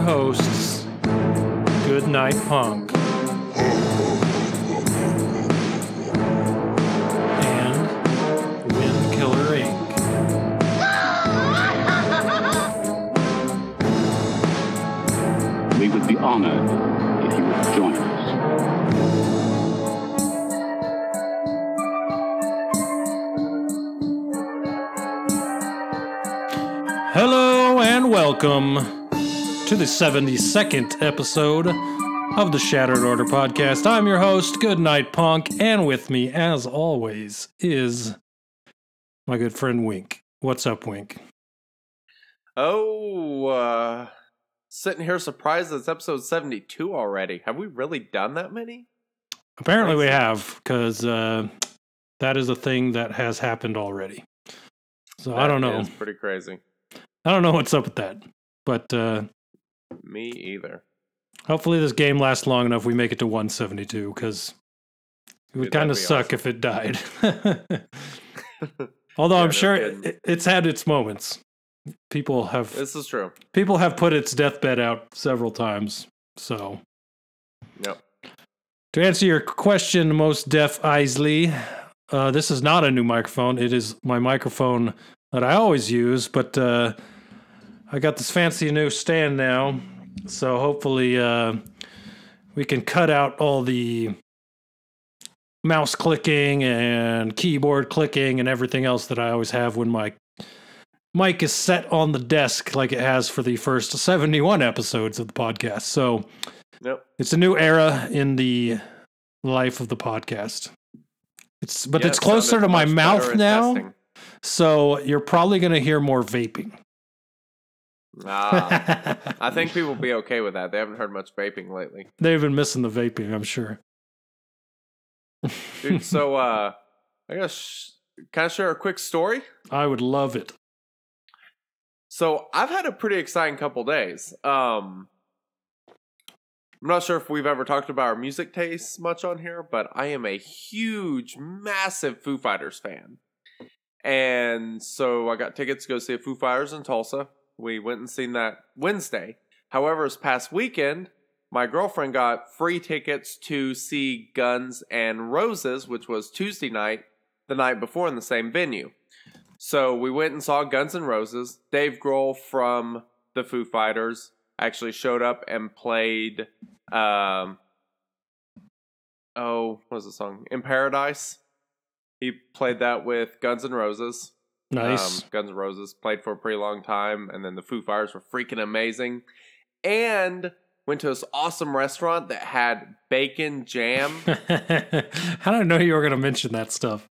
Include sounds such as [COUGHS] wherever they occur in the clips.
Your hosts, Goodnight Punk. And Wind Killer Inc. We would be honored if you would join us. Hello and welcome to the 72nd episode of the Shattered Order podcast. I'm your host, Goodnight Punk, and with me, as always, is my good friend Wink. What's up, Wink? Oh, uh, sitting here surprised it's episode 72 already. Have we really done that many? Apparently, we have, because uh, that is a thing that has happened already. So I don't know. It's pretty crazy. I don't know what's up with that. But uh, Me either. hopefully, this game lasts long enough we make it to 172, because it would kind of suck awesome. if it died. [LAUGHS] Although Yeah, I'm sure it, it's had its moments. People have This is true. people have put its deathbed out several times. So Yep. to answer your question, most deaf Isley, uh, this is not a new microphone. It is my microphone that I always use, but uh, I got this fancy new stand now. So hopefully uh, we can cut out all the mouse clicking and keyboard clicking and everything else that I always have when my mic is set on the desk like it has for the first 71 episodes of the podcast. So Yep. it's a new era in the life of the podcast. It's but Yeah, it's closer to my mouth now. testing. So you're probably going to hear more vaping. Ah, [LAUGHS] I think people will be okay with that. They haven't heard much vaping lately. They've been missing the vaping, I'm sure. Dude, [LAUGHS] so, uh, I guess, can I share a quick story? I would love it. So I've had a pretty exciting couple days. Um, I'm not sure if we've ever talked about our music tastes much on here, but I am a huge, massive Foo Fighters fan. And so I got tickets to go see Foo Fighters in Tulsa. We went and seen that Wednesday. However, this past weekend, my girlfriend got free tickets to see Guns and Roses, which was Tuesday night, the night before in the same venue. So we went and saw Guns N' Roses. Dave Grohl from the Foo Fighters actually showed up and played. Um, oh, what was the song? In Paradise. He played that with Guns N' Roses. Nice. Um, Guns N' Roses played for a pretty long time, and then the Foo Fighters were freaking amazing. And went to this awesome restaurant that had bacon jam. [LAUGHS] I know you were going to mention that stuff?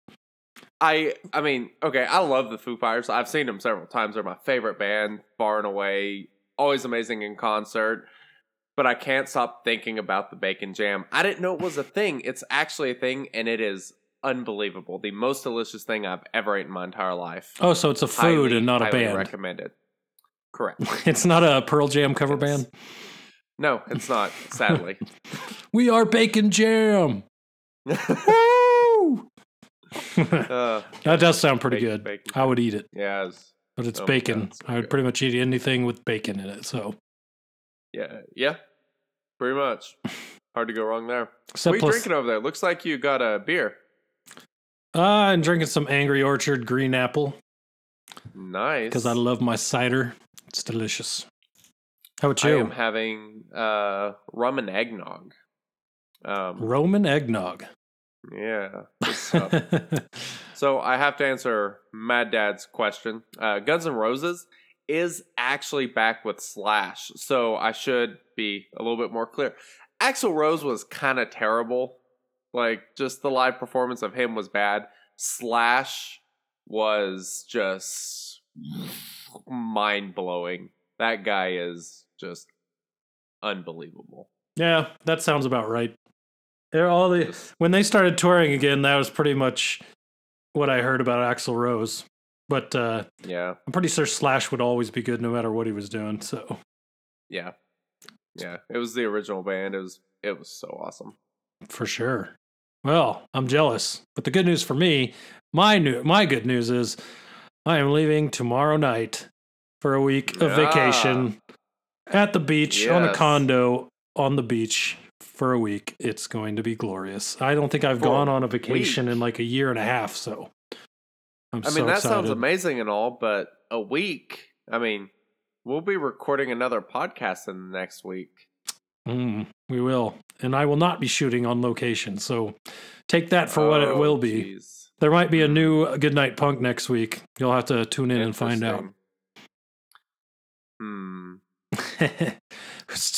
I I mean, okay, I love the Foo Fighters. I've seen them several times. They're my favorite band, far and away. Always amazing in concert. But I can't stop thinking about the bacon jam. I didn't know it was a thing. It's actually a thing, and it is unbelievable. The most delicious thing I've ever eaten in my entire life. Oh, so it's a food Highly, and not a band. Recommended. Correct. [LAUGHS] It's not a Pearl Jam cover It's- band. No, it's not. [LAUGHS] Sadly. We are Bacon Jam. [LAUGHS] Woo! uh, that does sound pretty Bacon- good. bacon I would eat it, yeah, it's, but it's Oh bacon. God, I would good. pretty much eat anything with bacon in it. So, yeah, yeah. Pretty much. Hard to go wrong there. except what are you plus, drinking over there? Looks like you got a beer. Uh, I'm drinking some Angry Orchard Green Apple Nice. because I love my cider. It's delicious. How about you? I am having uh, rum and eggnog. Um, Roman eggnog. yeah. [LAUGHS] so I have to answer Mad Dad's question. Uh, Guns N' Roses is actually back with Slash, so I should be a little bit more clear. Axl Rose was kind of terrible. Like, just the live performance of him was bad. Slash was just mind blowing. That guy is just unbelievable. Yeah, that sounds about right. They're all the when they started touring again, that was pretty much what I heard about Axl Rose. But uh, Yeah, I'm pretty sure Slash would always be good no matter what he was doing. So yeah, yeah. It was the original band. It was it was so awesome. for sure. Well, I'm jealous. But the good news for me, my new my good news is I am leaving tomorrow night for a week of Yeah. vacation at the beach on a condo on the beach for a week. It's going to be glorious. I don't think I've For gone on a vacation in like a year and a half, so I'm I mean, so that excited. sounds amazing and all, but a week. I mean, we'll be recording another podcast in the next week. Mm, we will. And I will not be shooting on location, so take that for what it Oh, will be. jeez. There might be a new Goodnight Punk next week. You'll have to tune in and find out. Hmm.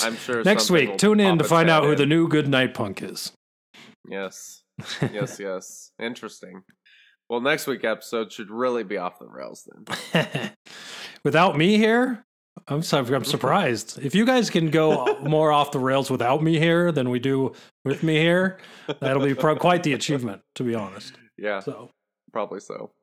I'm sure [LAUGHS] Next week, tune in to find out who in. the new Goodnight Punk is. Yes. [LAUGHS] Yes, yes. Interesting. Well, next week episode should really be off the rails then. [LAUGHS] without me here, I'm so, I'm surprised. If you guys can go more off the rails without me here than we do with me here, that'll be pro- quite the achievement, to be honest. Yeah, So, probably so. [LAUGHS]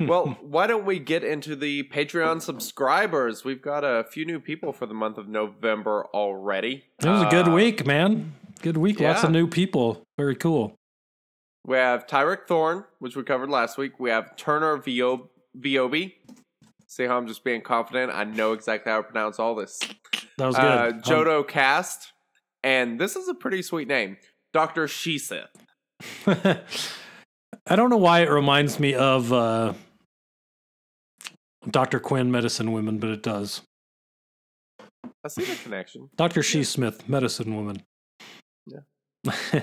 Well, why don't we get into the Patreon subscribers? We've got a few new people for the month of November already. it was a good Uh, week, man. Good week. Lots of new people. Very cool. We have Tyrek Thorne, which we covered last week. We have Turner Vio- Viobi. See how I'm just being confident? I know exactly how to pronounce all this. That was good. Uh, Um, Jodo Kast. And this is a pretty sweet name. Dr. Sheesith. [LAUGHS] I don't know why it reminds me of uh, Dr. Quinn, Medicine Women, but it does. I see the connection. Dr. She Smith, Medicine Woman. Yeah. [LAUGHS]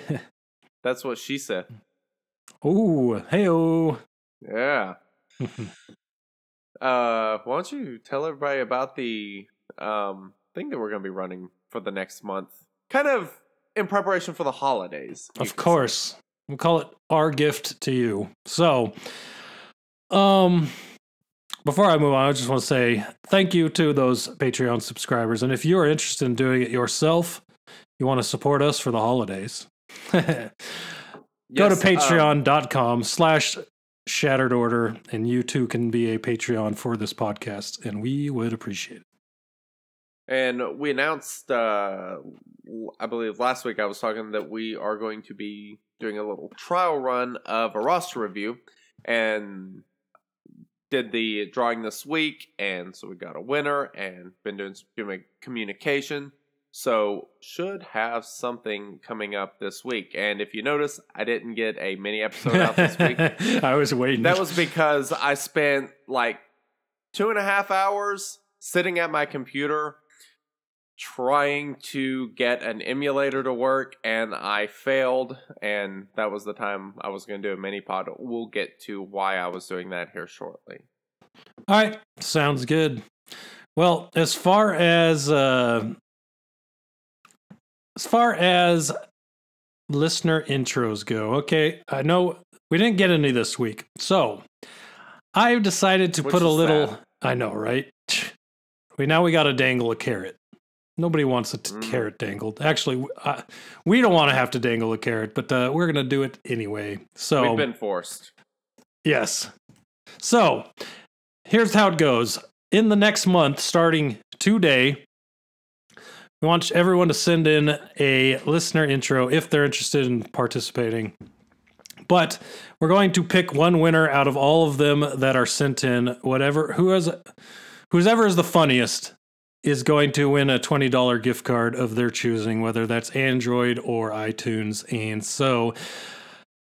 That's what she said. oh, hey oh. Yeah. [LAUGHS] Uh, why don't you tell everybody about the um thing that we're going to be running for the next month? Kind of in preparation for the holidays. Of could say. course. We'll call it our gift to you. So, um, before I move on, I just want to say thank you to those Patreon subscribers. And if you are interested in doing it yourself, you want to support us for the holidays, [LAUGHS] go to Yes, um, patreon.com slash shattered order, and you too can be a Patreon for this podcast, and we would appreciate it. And we announced, uh, I believe last week I was talking that we are going to be doing a little trial run of a roster review and did the drawing this week. And so we got a winner and been doing some communication. So should have something coming up this week. And if you notice, I didn't get a mini episode out this week. [LAUGHS] I was waiting. That was because I spent like two and a half hours sitting at my computer trying to get an emulator to work and I failed and that was the time I was going to do a mini pod. We'll get to why I was doing that here shortly. All right, sounds good. Well, as far as uh, as far as listener intros go, okay, I know we didn't get any this week, so I've decided to Which put a little. sad. I know, right? We now we got to dangle a carrot. Nobody wants a t- Mm. carrot dangled. Actually, uh, we don't want to have to dangle a carrot, but uh, we're gonna do it anyway. So We've been forced. Yes. So here's how it goes. In the next month, starting today, we want everyone to send in a listener intro if they're interested in participating. But we're going to pick one winner out of all of them that are sent in. Whatever who has whoever is the funniest is going to win a $20 gift card of their choosing, whether that's Android or iTunes. And so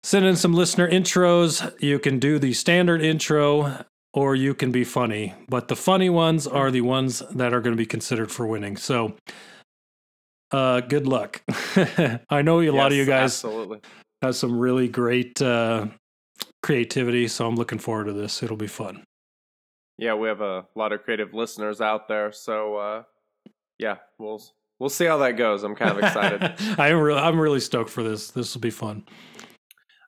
Send in some listener intros. You can do the standard intro or you can be funny. But the funny ones are the ones that are going to be considered for winning. So uh good luck. [LAUGHS] I know a lot of you guys Absolutely. have some really great uh creativity, so I'm looking forward to this. It'll be fun. Yeah, we have a lot of creative listeners out there. So, uh, yeah, we'll, we'll see how that goes. I'm kind of excited. [LAUGHS] I'm really I'm really stoked for this. This will be fun.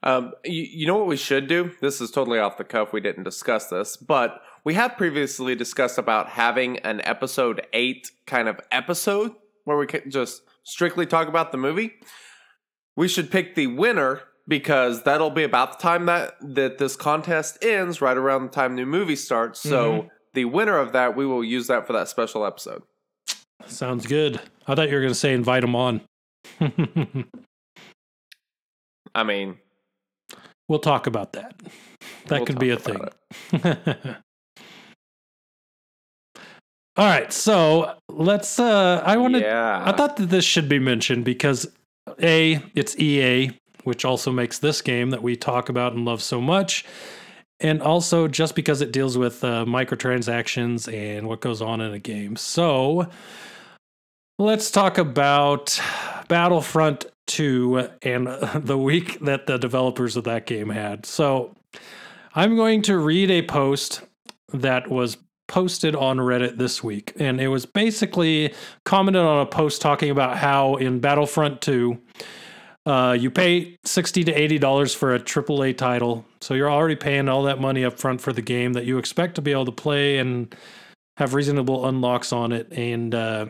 Um, you, you know what we should do? This is totally off the cuff. We didn't discuss this, but we have previously discussed about having an episode eight kind of episode where we can just strictly talk about the movie. We should pick the winner because that'll be about the time that that this contest ends, right around the time new movie starts. So mm-hmm. the winner of that, we will use that for that special episode. Sounds good. I thought you were going to say invite them on. [LAUGHS] I mean, we'll talk about that. That We'll could be a thing. [LAUGHS] All right, so let's. uh I wanted. yeah, I thought that this should be mentioned because a it's EA, which also makes this game that we talk about and love so much, and also just because it deals with uh, microtransactions and what goes on in a game. So let's talk about Battlefront 2 and [LAUGHS] the week that the developers of that game had. So I'm going to read a post that was posted on Reddit this week. And it was basically commented on a post talking about how in Battlefront 2, uh, you pay 60 to $80 for a AAA title. So you're already paying all that money up front for the game that you expect to be able to play and have reasonable unlocks on it. And uh,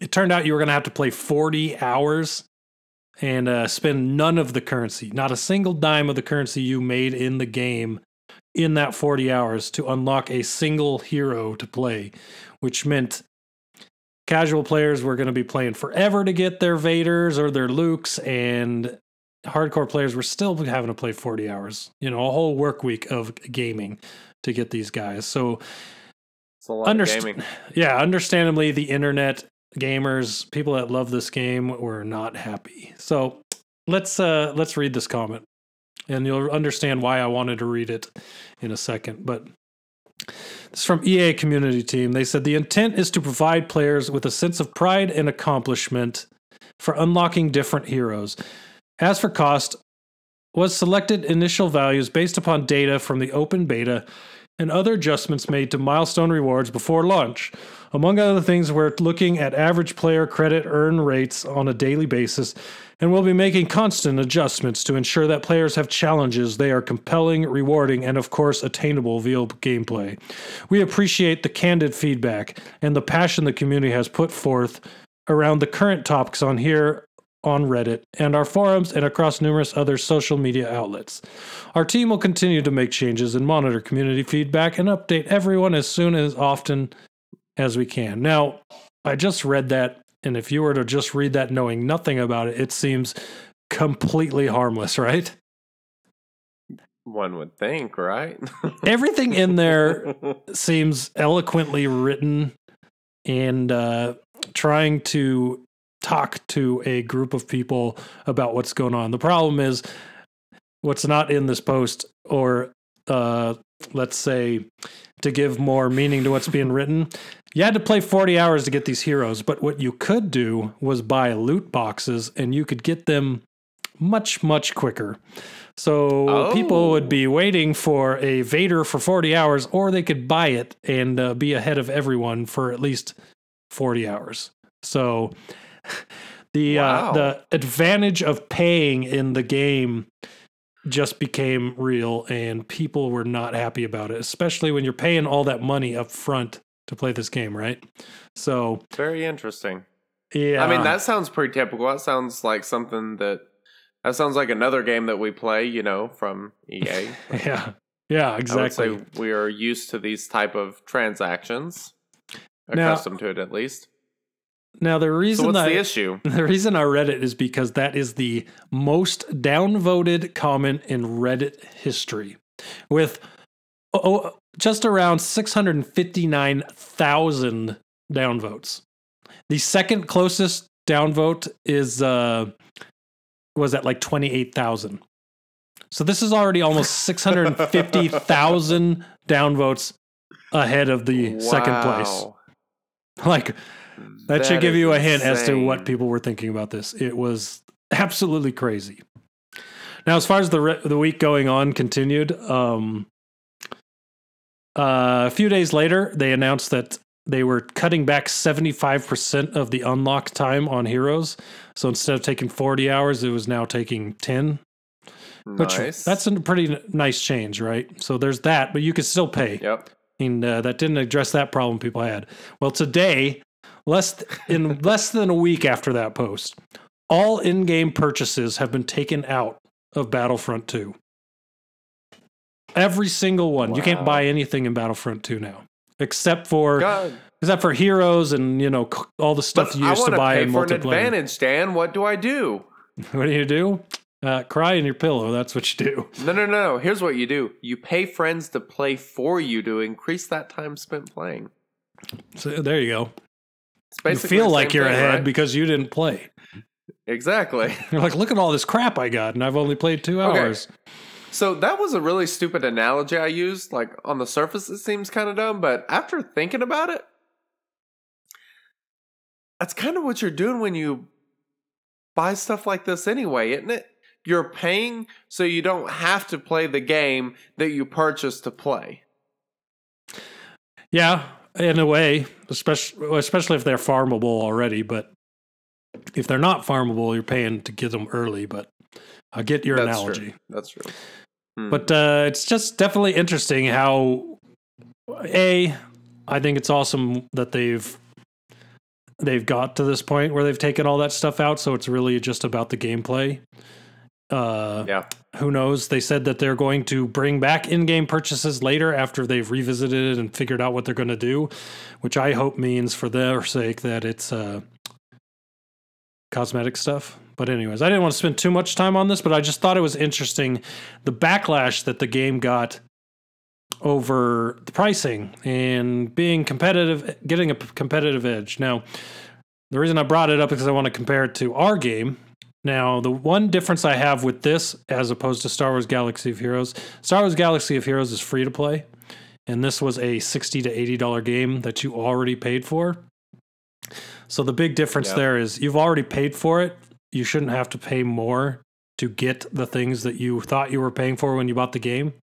it turned out you were going to have to play 40 hours and uh, spend none of the currency, not a single dime of the currency you made in the game in that 40 hours to unlock a single hero to play, which meant casual players were going to be playing forever to get their Vaders or their Lukes, and hardcore players were still having to play 40 hours, you know, a whole work week of gaming to get these guys. So, it's a lot underst- of gaming. yeah, understandably, the internet gamers, people that love this game, were not happy. So let's uh let's read this comment, and you'll understand why I wanted to read it in a second. But this is from EA Community Team. They said the intent is to provide players with a sense of pride and accomplishment for unlocking different heroes. As for cost, was selected initial values based upon data from the open beta and other adjustments made to milestone rewards before launch. Among other things, we're looking at average player credit earn rates on a daily basis, and we'll be making constant adjustments to ensure that players have challenges they are compelling, rewarding, and of course attainable via gameplay. We appreciate the candid feedback and the passion the community has put forth around the current topics on here on Reddit and our forums and across numerous other social media outlets. Our team will continue to make changes and monitor community feedback and update everyone as soon as often as we can. Now, I just read that, and if you were to just read that knowing nothing about it, it seems completely harmless, right? One would think, right? Everything in there [LAUGHS] seems eloquently written and uh, trying to talk to a group of people about what's going on. The problem is what's not in this post, or uh, let's say to give more meaning to what's being written. You had to play 40 hours to get these heroes, but what you could do was buy loot boxes and you could get them much, much quicker. So Oh. people would be waiting for a Vader for 40 hours, or they could buy it and uh, be ahead of everyone for at least 40 hours. So [LAUGHS] the Wow. uh, the advantage of paying in the game just became real, and people were not happy about it, especially when you're paying all that money up front to play this game, right? So Very interesting. yeah, I mean, that sounds pretty typical. That sounds like something that that sounds like another game that we play, you know, from EA. [LAUGHS] yeah, yeah, exactly. I would say we are used to these type of transactions, Now- accustomed to it at least. Now the So reason what's that the issue? [LAUGHS] The reason I read it is because that is the most downvoted comment in Reddit history, with oh, just around 659,000 downvotes. The second closest downvote is uh, was at like 28,000. So this is already almost [LAUGHS] 650,000 downvotes ahead of the second place. Wow. Like that, should give you a hint as to what people were thinking about this. It was absolutely crazy. Now, as far as the re- the week going on continued, um, uh, a few days later, they announced that they were cutting back seventy five percent of the unlock time on heroes. So instead of taking forty hours, it was now taking ten. Which Nice. that's a pretty nice change, right? So there's that, but you could still pay. yep. and uh, that didn't address that problem people had. Well, today, less in [LAUGHS] less than a week after that post, all in-game purchases have been taken out of Battlefront 2. Every single one. You can't buy anything in Battlefront 2 now, except for God, except for heroes and you know all the stuff but you used to buy pay in for an multiplayer. advantage, Dan. What do I do? [LAUGHS] What do you do? Uh, cry in your pillow. That's what you do. No, no, no, no. Here's what you do: you pay friends to play for you to increase that time spent playing. So there you go. You feel like you're thing, ahead right? because you didn't play. exactly. [LAUGHS] You're like, look at all this crap I got, and I've only played two Okay. hours. So that was a really stupid analogy I used. Like on the surface, it seems kind of dumb, but after thinking about it, that's kind of what you're doing when you buy stuff like this anyway, isn't it? You're paying so you don't have to play the game that you purchased to play. Yeah, in a way, especially especially if they're farmable already. But if they're not farmable, you're paying to get them early. But I get your That's analogy. True. That's true. Hmm. But uh, it's just definitely interesting how a I think it's awesome that they've they've got to this point where they've taken all that stuff out, so it's really just about the gameplay. Uh, yeah, who knows? They said that they're going to bring back in-game purchases later after they've revisited it and figured out what they're going to do, which I hope means for their sake that it's uh, cosmetic stuff. But anyways, I didn't want to spend too much time on this, but I just thought it was interesting the backlash that the game got over the pricing and being competitive, getting a competitive edge. Now, the reason I brought it up is because I want to compare it to our game. Now, the one difference I have with this as opposed to Star Wars Galaxy of Heroes, Star Wars Galaxy of Heroes is free to play, and this was a 60 to 80 dollar game that you already paid for. So the big difference Yeah. there is you've already paid for it. You shouldn't have to pay more to get the things that you thought you were paying for when you bought the game.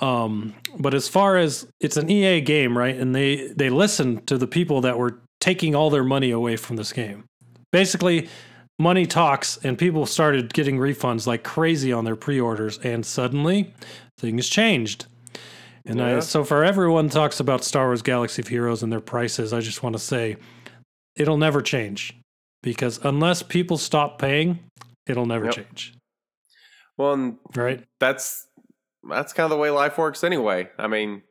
Um, but as far as it's an EA game, right? And they they listened to the people that were taking all their money away from this game. Basically, money talks, and people started getting refunds like crazy on their pre-orders, and suddenly things changed. And I, so for everyone talks about Star Wars Galaxy of Heroes and their prices, I just want to say it'll never change because unless people stop paying, it'll never Yep. change. well, and Right? that's that's kind of the way life works anyway. I mean,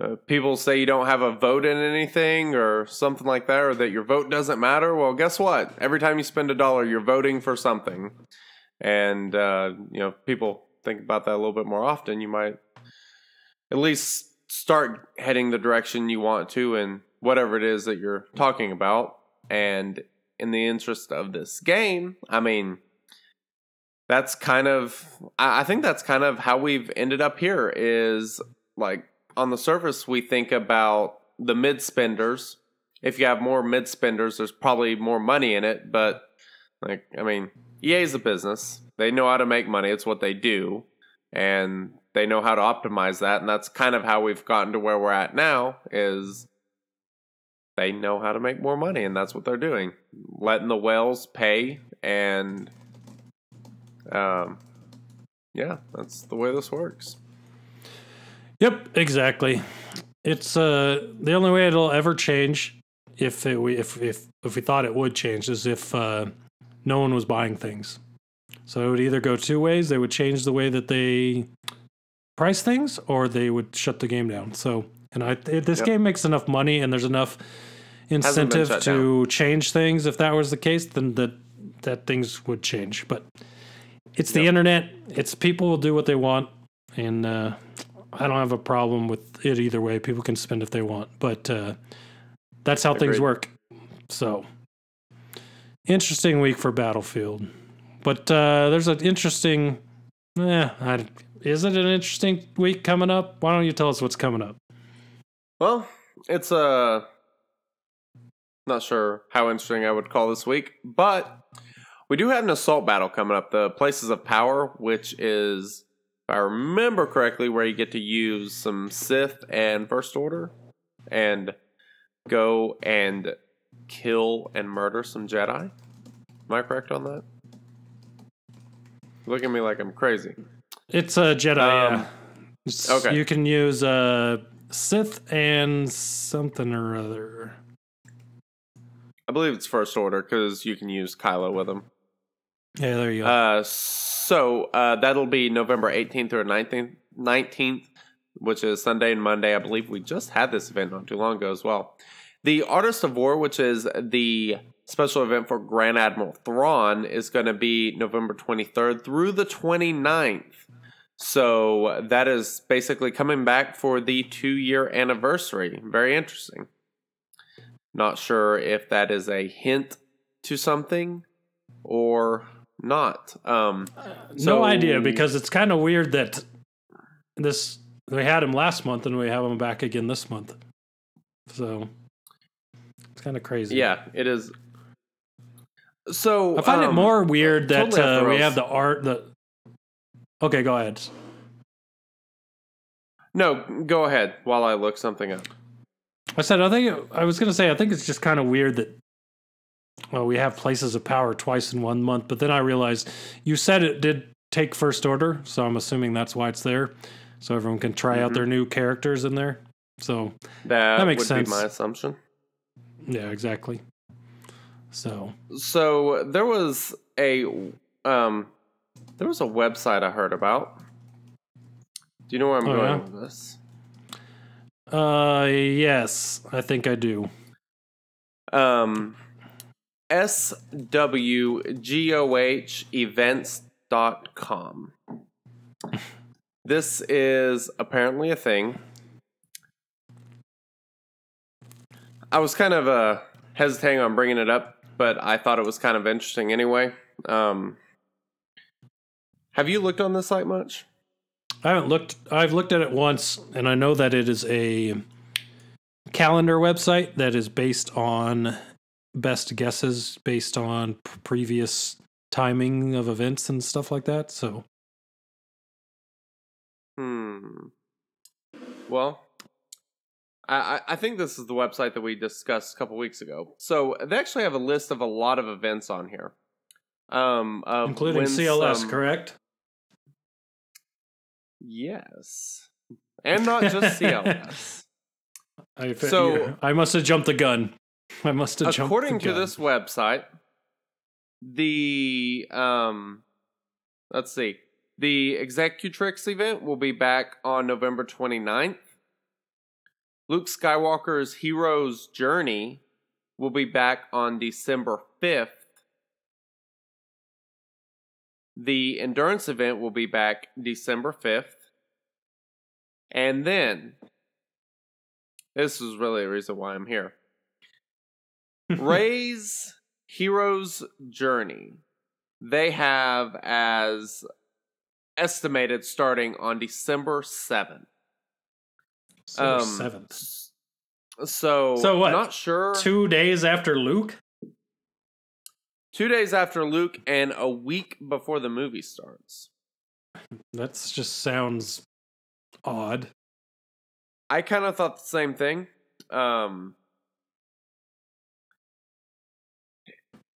uh, people say you don't have a vote in anything or something like that, or that your vote doesn't matter. Well, guess what? Every time you spend a dollar, you're voting for something, and uh, you know people think about that a little bit more often. You might at least start heading the direction you want to, and whatever it is that you're talking about. And in the interest of this game, I mean that's kind of I I think that's kind of how we've ended up here is like on the surface we think about the mid spenders. If you have more mid spenders, there's probably more money in it, but like I mean, EA is a business. They know how to make money. It's what they do. And they know how to optimize that, and that's kind of how we've gotten to where we're at now is they know how to make more money and that's what they're doing. Letting the whales pay and um, yeah, that's the way this works. Yep, exactly. It's uh the only way it'll ever change if it, we if if if we thought it would change is if uh, no one was buying things. So it would either go two ways. They would change the way that they price things, or they would shut the game down. So, and I this Yep. game makes enough money, and there's enough incentive to change things. If that was the case, then that that things would change. But it's the internet. It's people will do what they want, and uh, I don't have a problem with it either way. People can spend if they want, but uh, that's how things work. So, interesting week for Battlefield, but uh, there's an interesting. Eh, I, is it an interesting week coming up? Why don't you tell us what's coming up? Well, it's uh not sure how interesting I would call this week, but we do have an assault battle coming up, the Places of Power, which is if I remember correctly where you get to use some Sith and First Order and go and kill and murder some Jedi. Am I correct on that? Look at me like I'm crazy. It's a Jedi. Um, yeah. It's- Okay. You can use uh, Sith and something or other. I believe it's first order because you can use Kylo with them. Yeah, there you go. Uh, so uh, that'll be November 18th or 19th, 19th, which is Sunday and Monday. I believe we just had this event not too long ago as well. The Artist of War, which is the special event for Grand Admiral Thrawn, is going to be November 23rd through the 29th. So that is basically coming back for the two year anniversary. Very interesting. Not sure if that is a hint to something or not. Um, so- no idea because it's kind of weird that this we had him last month and we have him back again this month. So it's kind of crazy. yeah, it is. So I find it um, more weird that totally uh, we have the art. The okay, go ahead. No, go ahead while I look something up. I said I think it, I was gonna say I think it's just kind of weird that well we have places of power twice in one month, but then I realized you said it did take first order, so I'm assuming that's why it's there, so everyone can try out Mhm. their new characters in there. So That, That makes would sense. be my assumption. yeah, exactly. So So there was a um, there was a website I heard about. Do you know where I'm Oh, going yeah? with this? uh yes, I think I do. Um, swgohevents.com. This is apparently a thing. I was kind of uh, hesitating on bringing it up, but I thought it was kind of interesting anyway. Um, have you looked on this site much? I haven't looked. I've looked at it once, and I know that it is a calendar website that is based on best guesses based on previous timing of events and stuff like that. So Hmm. Well, I, I- think this is the website that we discussed a couple weeks ago. So they actually have a list of a lot of events on here, um, including CLS, some- correct? Yes, and not just [LAUGHS] CLS. I, So- I must have jumped the gun. [LAUGHS] I must have. According to this website, the um, let's see, the Executrix event will be back on November 29th. Luke Skywalker's Hero's Journey will be back on December 5th. The Endurance event will be back December 5th. And then, this is really the reason why I'm here. [LAUGHS] Rey's Hero's Journey, they have as estimated starting on December 7th. December Um, seventh, So, So what? Not sure. two days after Luke. Two days after Luke and a week before the movie starts. That just sounds odd. I kind of thought the same thing. Um,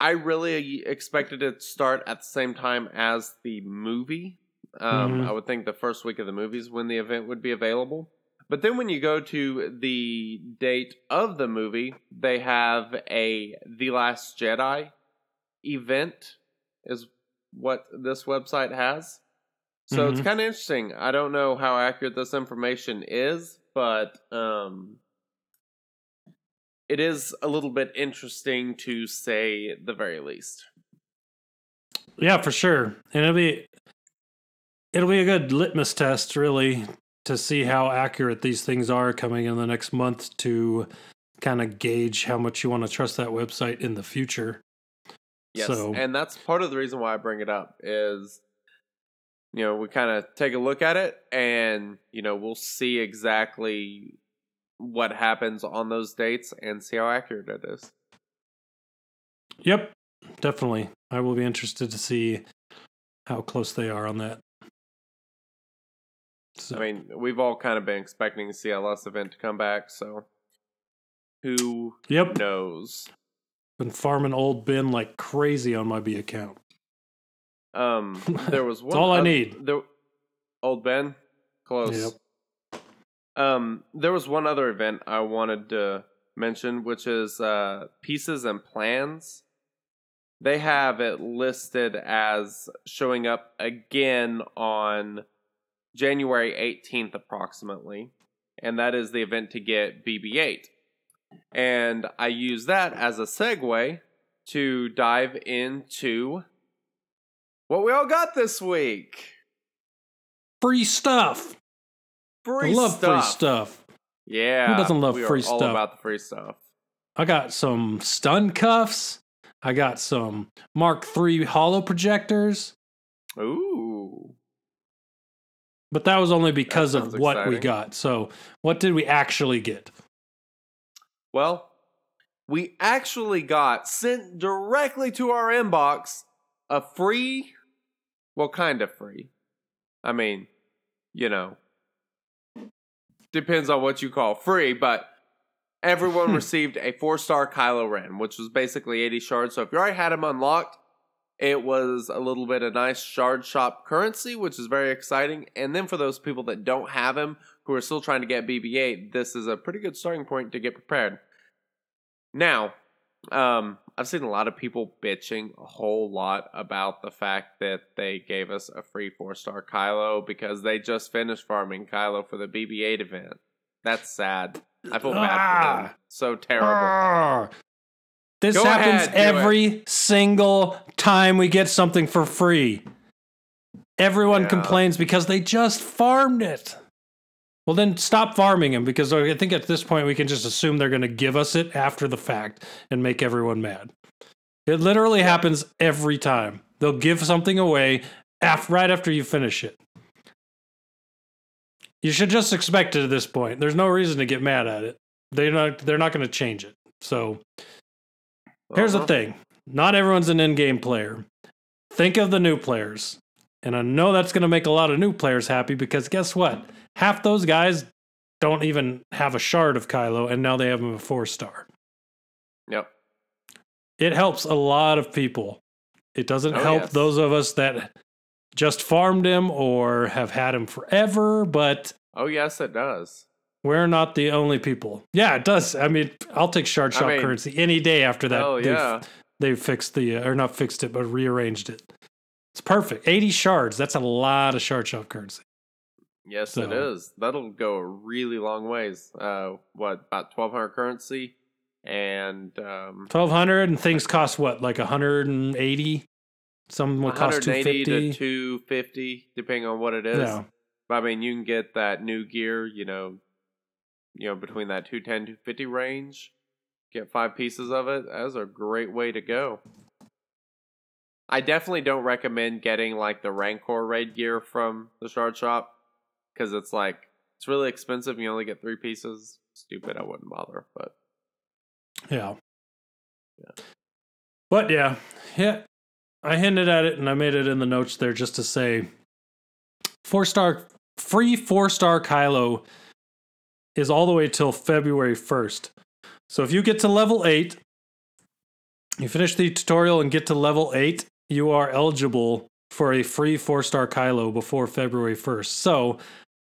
I really expected it to start at the same time as the movie. Um, Mhm. I would think the first week of the movies when the event would be available. But then when you go to the date of the movie, they have a The Last Jedi event, is what this website has. So it's Mhm. kind of interesting. I don't know how accurate this information is, but um, it is a little bit interesting to say the very least. Yeah, for sure. And it'll be it'll be a good litmus test really to see how accurate these things are coming in the next month to kind of gauge how much you want to trust that website in the future. Yes, So- and that's part of the reason why I bring it up is you know we kind of take a look at it and you know we'll see exactly what happens on those dates and see how accurate it is. Yep, definitely. I will be interested to see how close they are on that. So, I mean, we've all kind of been expecting the CLS event to come back, so who yep, knows? been farming old Ben like crazy on my B account. Um, there was [LAUGHS] one. That's all I need. There, old Ben, Close. Um, there was one other event I wanted to mention, which is uh, Pieces and Plans. They have it listed as showing up again on January 18th, approximately. And that is the event to get BB 8. And I use that as a segue to dive into what we all got this week. Free stuff. Free I love stuff. free stuff. Yeah. Who doesn't love we are free all stuff? about the free stuff. I got some stun cuffs. I got some Mark III holo projectors, Ooh. but that was only because of what we got. So, what did we actually get? Well, we actually got sent directly to our inbox a free, well, kind of free. I mean, you know, depends on what you call free, but everyone received a four star Kylo Ren, which was basically 80 shards. So if you already had him unlocked, it was a little bit of nice shard shop currency, which is very exciting. And then for those people that don't have him, who are still trying to get BB 8, this is a pretty good starting point to get prepared. Now, um, I've seen a lot of people bitching a whole lot about the fact that they gave us a free four star Kylo because they just finished farming Kylo for the BB 8 event. That's sad. I feel bad for them. Ah. So terrible. Arrgh. This Go happens ahead, every single time we get something for free. Everyone Yeah. complains because they just farmed it. Well, then stop farming them because I think at this point we can just assume they're going to give us it after the fact and make everyone mad. It literally happens every time. They'll give something away af- right after you finish it. You should just expect it at this point. There's no reason to get mad at it. They're not. They're not going to change it. So here's Uh-huh. the thing: not everyone's an in-game player. Think of the new players, and I know that's going to make a lot of new players happy because guess what? Half those guys don't even have a shard of Kylo, and now they have him a four star. Yep. It helps a lot of people. It doesn't Oh, help yes. those of us that just farmed him or have had him forever, but Oh, yes, it does. we're not the only people. Yeah, it does. I mean, I'll take shard I shop mean, currency any day after that. They've, yeah. they've fixed the, uh, or not fixed it, but rearranged it. It's perfect. 80 shards. That's a lot of shard shop currency. Yes, it So- is. That'll go a really long ways. Uh, what about twelve hundred currency? And um, 1200 and things cost what? Like 180? Some will cost 250. to two fifty, depending on what it is. Yeah. But I mean, you can get that new gear. You know, you know, between that 210, 250 range. Get five pieces of it. That's a great way to go. I definitely don't recommend getting like the Rancor raid gear from the shard shop because it's like it's really expensive. And you only get three pieces. Stupid. I wouldn't bother. But Yeah. Yeah. But yeah, yeah. I hinted at it and I made it in the notes there just to say four star free four star Kylo is all the way till February 1st. So if you get to level 8, you finish the tutorial and get to level 8, you are eligible for a free four star Kylo before February 1st. So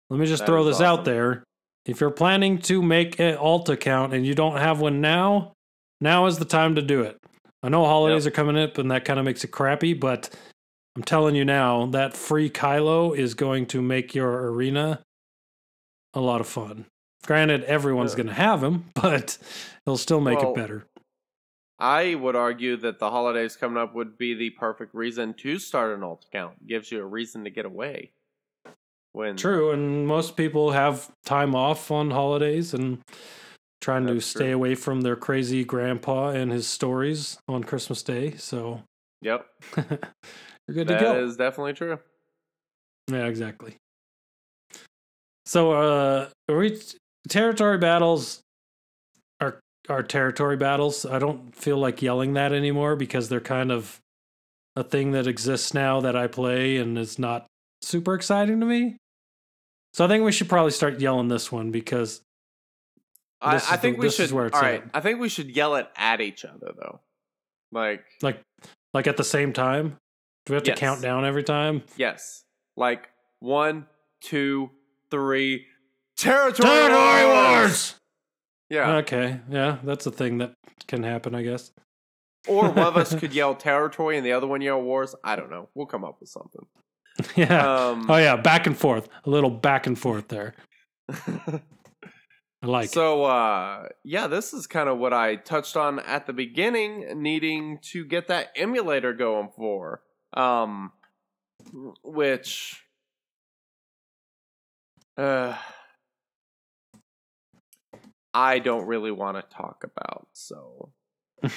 let me just That throw is this out there. If you're planning to make an alt account and you don't have one now, now is the time to do it. I know holidays Yep. are coming up and that kind of makes it crappy, but I'm telling you now, that free Kylo is going to make your arena a lot of fun. Granted, everyone's Yeah. going to have him, [LAUGHS] but it'll still make Well, it better. I would argue that the holidays coming up would be the perfect reason to start an alt account. It Gives you a reason to get away. When True, and most people have time off on holidays and trying to stay true. away from their crazy grandpa and his stories on Christmas Day. So Yep, [LAUGHS] you're good that to go. is definitely true. Yeah, exactly. So, uh, we territory battles are are territory battles. I don't feel like yelling that anymore because they're kind of a thing that exists now that I play and is not super exciting to me. So I think we should probably start yelling this one because I, This I think the- we should. where it's all right, at. I think we should yell it at each other though. Like like like at the same time. Do we have to count down every time? yes, like one, two, three. Territory, Territory Wars! Wars. Yeah. Okay, yeah, that's a thing that can happen, I guess. or one of us [LAUGHS] could yell territory and the other one yell wars. I don't know. We'll come up with something. [LAUGHS] yeah. Um, oh yeah, back and forth, a little back and forth there. [LAUGHS] I like. so uh yeah, this is kind of what I touched on at the beginning, needing to get that emulator going for. Um which uh I don't really want to talk about. So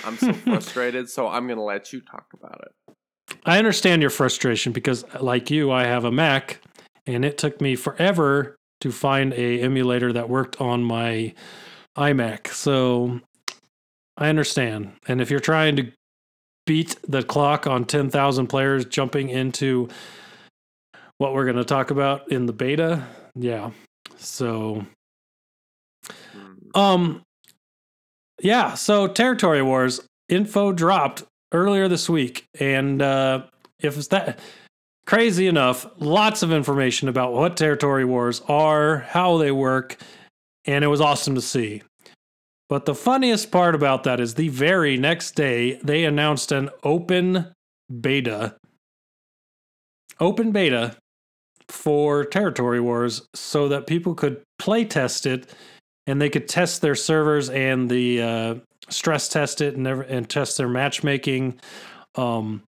I'm so [LAUGHS] frustrated, so I'm going to let you talk about it. I understand your frustration because, like you, I have a Mac, and it took me forever to find a emulator that worked on my iMac. So I understand. And if you're trying to beat the clock on 10,000 players jumping into what we're going to talk about in the beta, yeah. So Hmm. um, yeah. So Territory Wars info dropped earlier this week, and uh, if it's that crazy enough, lots of information about what Territory Wars are, how they work, and it was awesome to see. But the funniest part about that is the very next day they announced an open beta, open beta for Territory Wars, so that people could play test it and they could test their servers and the uh, stress test it and never, and test their matchmaking. Um,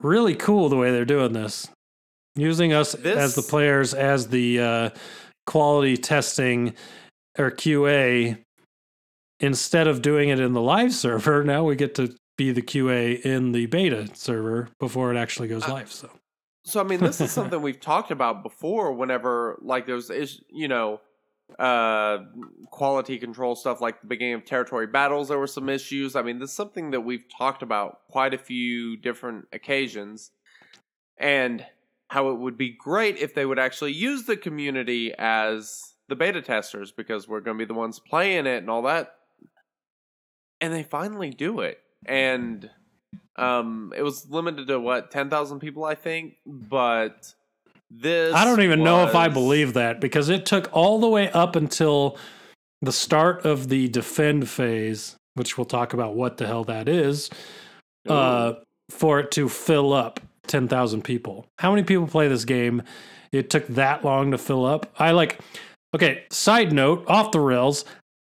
really cool the way they're doing this, using us This- as the players as the uh, quality testing or QA instead of doing it in the live server. [LAUGHS] Now we get to be the QA in the beta server before it actually goes Uh, live. So So I mean, this is [LAUGHS] something we've talked about before. Whenever like there's is you know uh quality control stuff like the beginning of territory battles there were some issues. I mean this is something that we've talked about quite a few different occasions and how it would be great if they would actually use the community as the beta testers because we're going to be the ones playing it and all that. And they finally do it. And um it was limited to what 10,000 people i think? But this I don't even know if I believe that because it took all the way up until the start of the defend phase, which we'll talk about what the hell that is, uh, for it to fill up 10,000 people. How many people play this game? It took that long to fill up. I like, okay, side note, off the rails.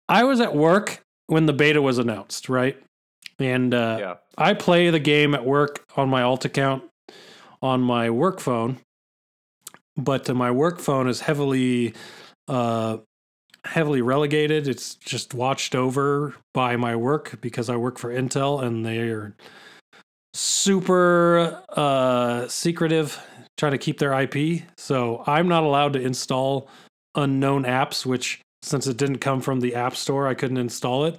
I was at work when the beta was announced, right? And uh, yeah I play the game at work on my alt account on my work phone, but uh, my work phone is heavily uh, heavily relegated. It's just watched over by my work because I work for Intel and they are super uh, secretive, trying to keep their IP. So I'm not allowed to install unknown apps, which since it didn't come from the App Store, I couldn't install it,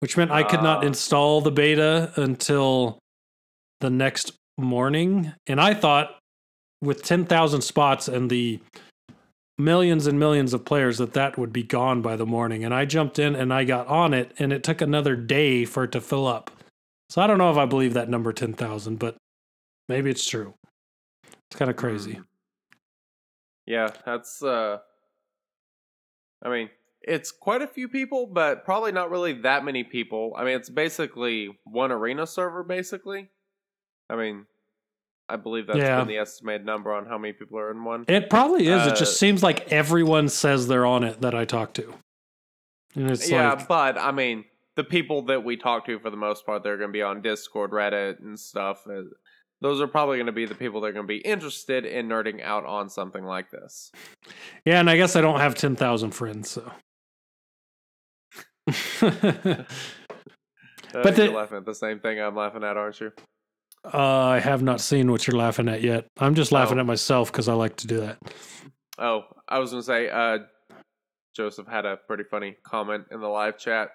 which meant I could not Ah. install the beta until the next morning. And I thought with 10,000 spots and the millions and millions of players that that would be gone by the morning. And I jumped in and I got on it and it took another day for it to fill up. So I don't know if I believe that number 10,000, but maybe it's true. It's kind of crazy. Mm. Yeah, that's uh I mean, it's quite a few people, but probably not really that many people. I mean, it's basically one arena server basically. I mean, I believe that's Yeah. been the estimated number on how many people are in one. It probably is. it Uh, just seems like everyone says they're on it that I talk to. And it's yeah, like, but I mean, the people that we talk to for the most part, they're going to be on Discord, Reddit, and stuff. Uh, Those are probably going to be the people that are going to be interested in nerding out on something like this. yeah, and I guess I don't have 10,000 friends, so. [LAUGHS] [LAUGHS] Uh, But you're laughing at the same thing I'm laughing at, aren't you? Uh, I have not seen what you're laughing at yet. I'm just laughing Oh. at myself because I like to do that. Oh, I was going to say, uh, Joseph had a pretty funny comment in the live chat.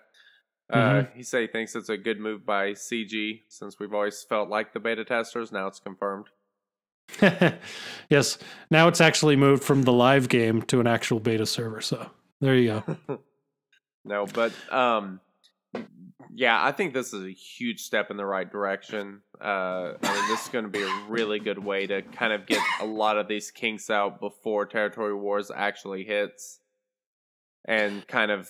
Uh, Mm-hmm. He said he thinks it's a good move by CG since we've always felt like the beta testers. Now it's confirmed. [LAUGHS] yes, now it's actually moved from the live game to an actual beta server. So there you go. [LAUGHS] No, but um, Yeah, I think this is a huge step in the right direction. Uh, I mean, this is going to be a really good way to kind of get a lot of these kinks out before Territory Wars actually hits, and kind of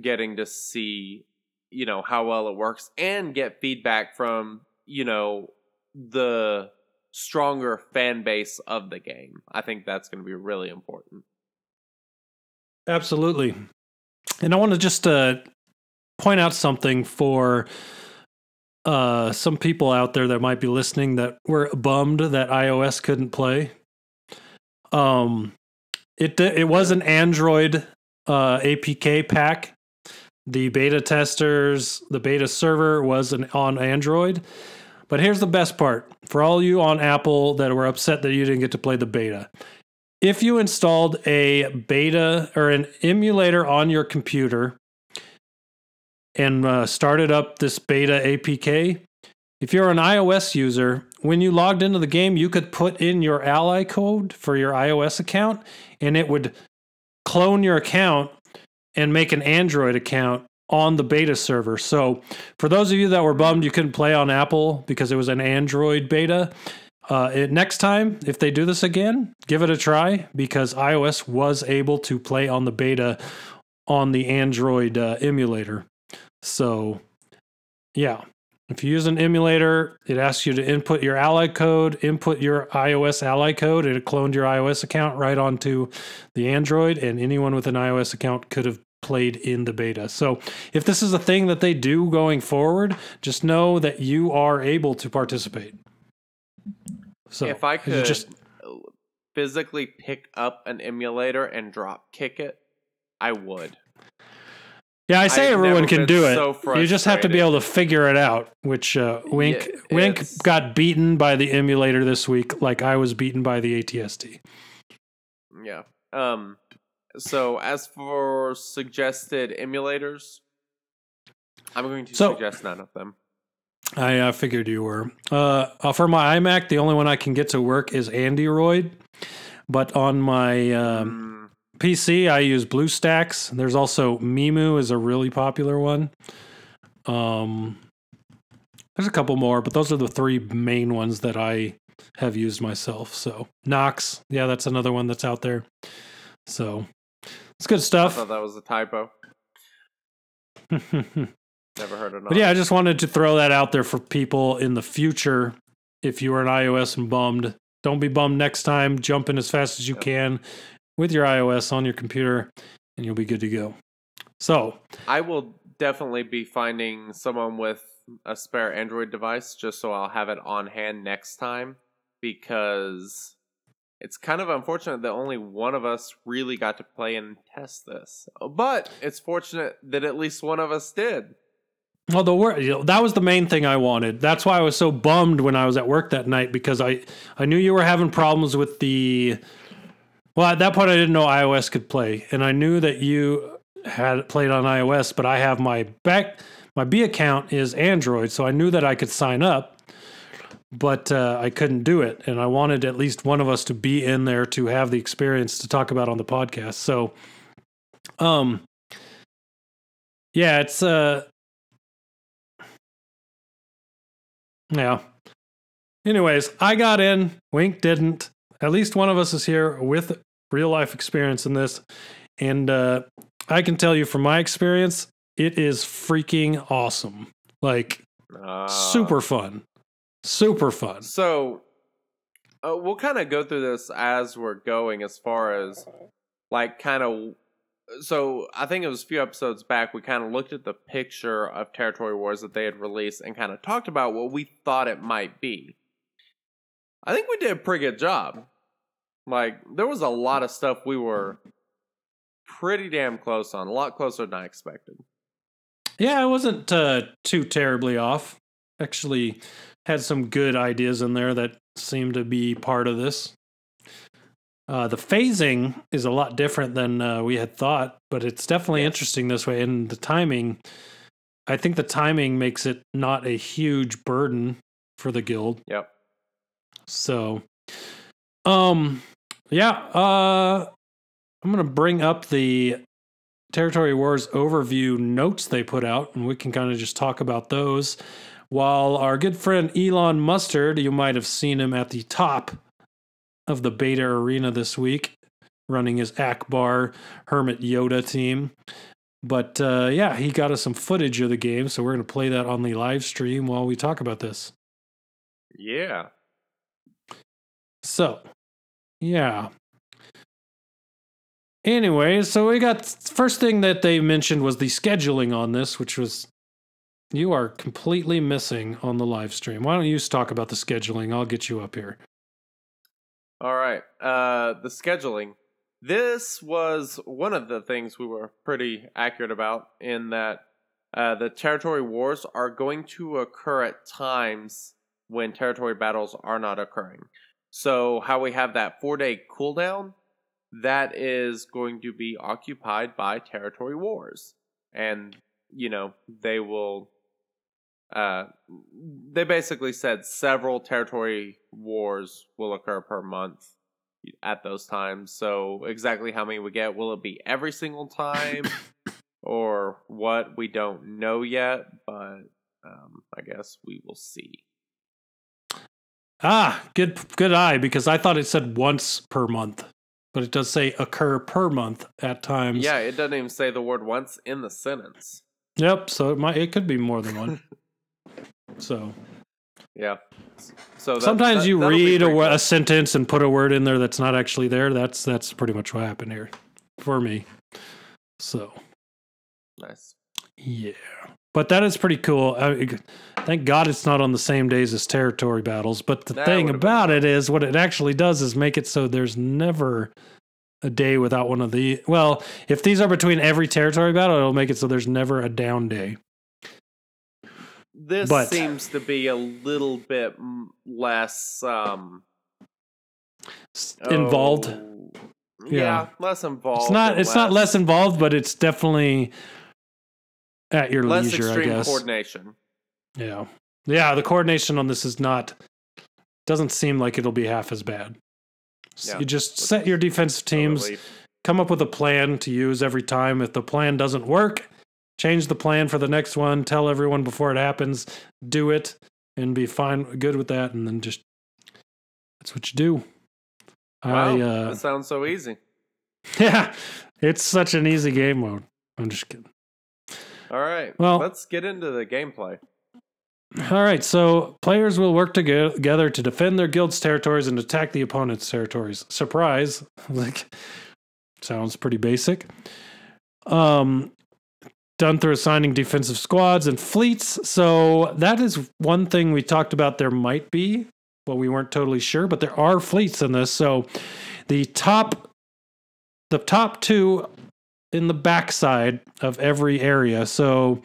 getting to see, you know, how well it works and get feedback from, you know, the stronger fan base of the game. I think that's going to be really important. Absolutely. And I want to just uh, point out something for uh, some people out there that might be listening that were bummed that iOS couldn't play. Um, it it was an Android uh, APK pack. The beta testers, the beta server was an, on Android. But here's the best part for all you on Apple that were upset that you didn't get to play the beta. If you installed a beta or an emulator on your computer and uh, started up this beta APK, if you're an iOS user, when you logged into the game, you could put in your ally code for your iOS account and it would clone your account and make an Android account on the beta server. So, for those of you that were bummed you couldn't play on Apple because it was an Android beta, uh, it, next time, if they do this again, give it a try because iOS was able to play on the beta on the Android uh, emulator. So, yeah, if you use an emulator, it asks you to input your ally code, input your iOS ally code, and it cloned your iOS account right onto the Android, and anyone with an iOS account could have played in the beta. So if this is a thing that they do going forward, just know that you are able to participate. So if I could just physically pick up an emulator and drop kick it, I would. Yeah, I say I've everyone can do it. so you just have to be able to figure it out. Which uh, Wink Yeah, Wink got beaten by the emulator this week, like I was beaten by the ATST. Yeah. Um. So as for suggested emulators, I'm going to So- suggest none of them. I uh, figured you were. Uh, uh, for my iMac, the only one I can get to work is Android, but on my um, Mm, PC, I use BlueStacks. There's also MEmu is a really popular one. Um, there's a couple more, but those are the three main ones that I have used myself. So Nox, yeah, that's another one that's out there. So it's good stuff. I thought that was a typo. [LAUGHS] Never heard of. But yeah, I just wanted to throw that out there for people in the future. If you are an iOS and bummed, don't be bummed next time. Jump in as fast as you Yep. can with your iOS on your computer, and you'll be good to go. So, I will definitely be finding someone with a spare Android device just so I'll have it on hand next time because it's kind of unfortunate that only one of us really got to play and test this. But it's fortunate that at least one of us did. well, the wor- you know, that was the main thing I wanted. That's why I was so bummed when I was at work that night because I I knew you were having problems with the. Well, at that point, I didn't know iOS could play, and I knew that you had played on iOS, but I have my back my B account is Android, so I knew that I could sign up, but uh, I couldn't do it, and I wanted at least one of us to be in there to have the experience to talk about on the podcast. So, um, yeah, it's uh, yeah. Anyways, I got in. Wink didn't. At least one of us is here with real life experience in this, and uh, I can tell you from my experience, it is freaking awesome. Like Uh, super fun, super fun. So uh, we'll kind of go through this as we're going, as far as like kind of. So I think it was a few episodes back. We kind of looked at the picture of Territory Wars that they had released and kind of talked about what we thought it might be. I think we did a pretty good job. Like there was a lot of stuff we were pretty damn close on, a lot closer than I expected. Yeah, I wasn't uh, too terribly off. Actually, had some good ideas in there that seemed to be part of this. Uh, the phasing is a lot different than uh, we had thought, but it's definitely Yes. interesting this way. And the timing, I think the timing makes it not a huge burden for the guild. Yep. So, um, yeah, uh, I'm gonna bring up the Territory Wars overview notes they put out, and we can kind of just talk about those. While our good friend Elon Mustard, you might have seen him at the top of the beta arena this week, running his Ackbar Hermit Yoda team. But uh, yeah, he got us some footage of the game, so we're going to play that on the live stream while we talk about this. Yeah. So, yeah. Anyway, so we got first thing that they mentioned was the scheduling on this, which was you are completely missing on the live stream. Why don't you talk about the scheduling? I'll get you up here. All right. Uh, the scheduling. This was one of the things we were pretty accurate about in that uh, the territory wars are going to occur at times when territory battles are not occurring. So, how we have that four day cooldown, that is going to be occupied by territory wars. And, you know, they will. Uh, they basically said several territory wars will occur per month at those times. So, exactly how many we get, will it be every single time [COUGHS] or what? We don't know yet, but um, I guess we will see. Ah, good good eye because I thought it said once per month, but it does say occur per month at times. Yeah, it doesn't even say the word once in the sentence. Yep. So it might it could be more than one. [LAUGHS] so Yeah. So that- sometimes that- you read a, cool. a sentence and put a word in there that's not actually there. That's that's pretty much what happened here for me. So nice. yeah, but that is pretty cool. I, thank God it's not on the same days as territory battles. But the That thing would've been about it is, what it actually does is make it so there's never a day without one of the. Well, if these are between every territory battle, it'll make it so there's never a down day. This But- seems to be a little bit less um Involved. oh, Yeah. yeah. less involved. It's not. It's not less involved, but it's definitely at your less leisure. I guess. coordination. Yeah, yeah. The coordination on this is not. Doesn't seem like it'll be half as bad. So Yeah, you just set your defensive teams. come up with a plan to use every time. If the plan doesn't work, change the plan for the next one. Tell everyone before it happens, do it, and be fine, good with that. And then just that's what you do. Wow, I uh, that sounds so easy. [LAUGHS] yeah, it's such an easy game mode. I'm just kidding. All right. Well- let's get into the gameplay. All right, so players will work together to defend their guild's territories and attack the opponent's territories. Surprise! [LAUGHS] like, sounds pretty basic. Um, done through assigning defensive squads and fleets. So that is one thing we talked about. There might be, but we weren't totally sure. But there are fleets in this. So the top, the top two in the backside of every area. So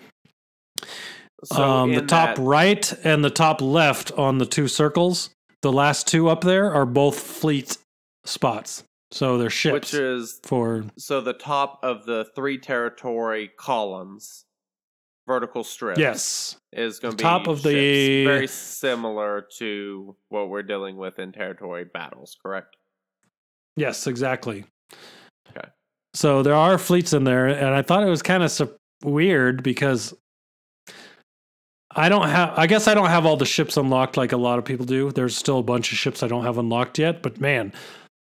So um, the top that- right and the top left on the two circles, the last two up there are both fleet spots. So they're ships which is for so the top of the three territory columns, vertical strip. yes, is going to be top of the- very [LAUGHS] similar to what we're dealing with in territory battles. Correct. yes, exactly. Okay. So there are fleets in there, and I thought it was kind of su- weird because I don't have. I guess I don't have all the ships unlocked like a lot of people do. There's still a bunch of ships I don't have unlocked yet, but man,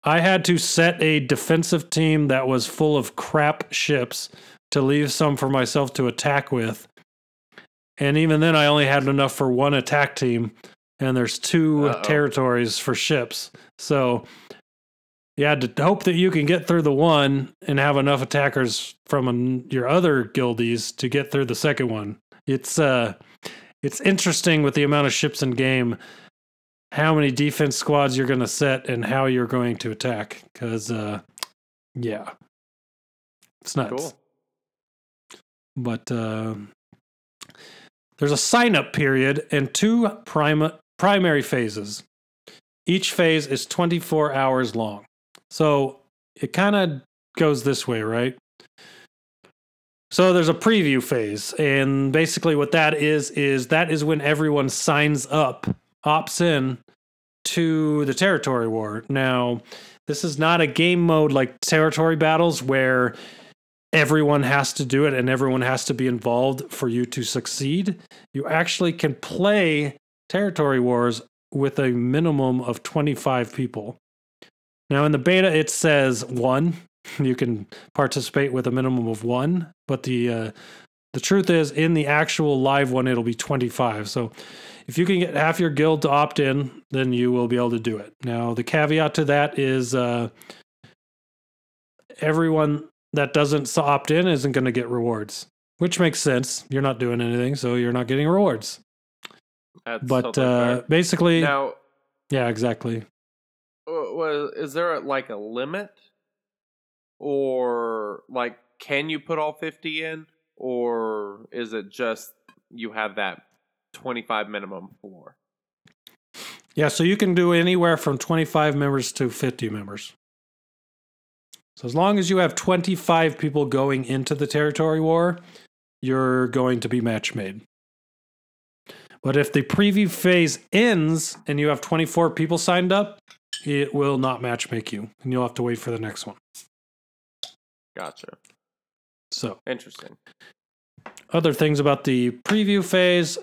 I had to set a defensive team that was full of crap ships to leave some for myself to attack with. And even then, I only had enough for one attack team, and there's 2 Uh-oh. territories for ships. So had to hope that you can get through the one and have enough attackers from your other guildies to get through the second one. It's uh, it's interesting with the amount of ships in game, how many defense squads you're going to set and how you're going to attack. Because uh, yeah, it's nuts. Cool. But uh, there's a sign up period and two prima- primary phases. Each phase is 24 hours long. So it kind of goes this way, right? So there's a preview phase, and basically what that is is that is when everyone signs up, opts in to the territory war. Now, this is not a game mode like territory battles where everyone has to do it and everyone has to be involved for you to succeed. You actually can play Territory Wars with a minimum of 25 people. Now, in the beta, it says one. You can participate with a minimum of one, but the uh, the truth is, in the actual live one, it'll be 25. So, if you can get half your guild to opt in, then you will be able to do it. Now, the caveat to that is uh, everyone that doesn't opt in isn't going to get rewards, which makes sense. You're not doing anything, so you're not getting rewards. That's but uh, basically, now, yeah, exactly. Uh, was is there like a limit, or like can you put all fifty in, or is it just you have that twenty five minimum floor? Yeah, so you can do anywhere from 25 members to 50 members. So as long as you have 25 people going into the territory war, you're going to be match made. But if the preview phase ends and you have 24 people signed up, it will not match make you, and you'll have to wait for the next one. Gotcha. So, Interesting. other things about the preview phase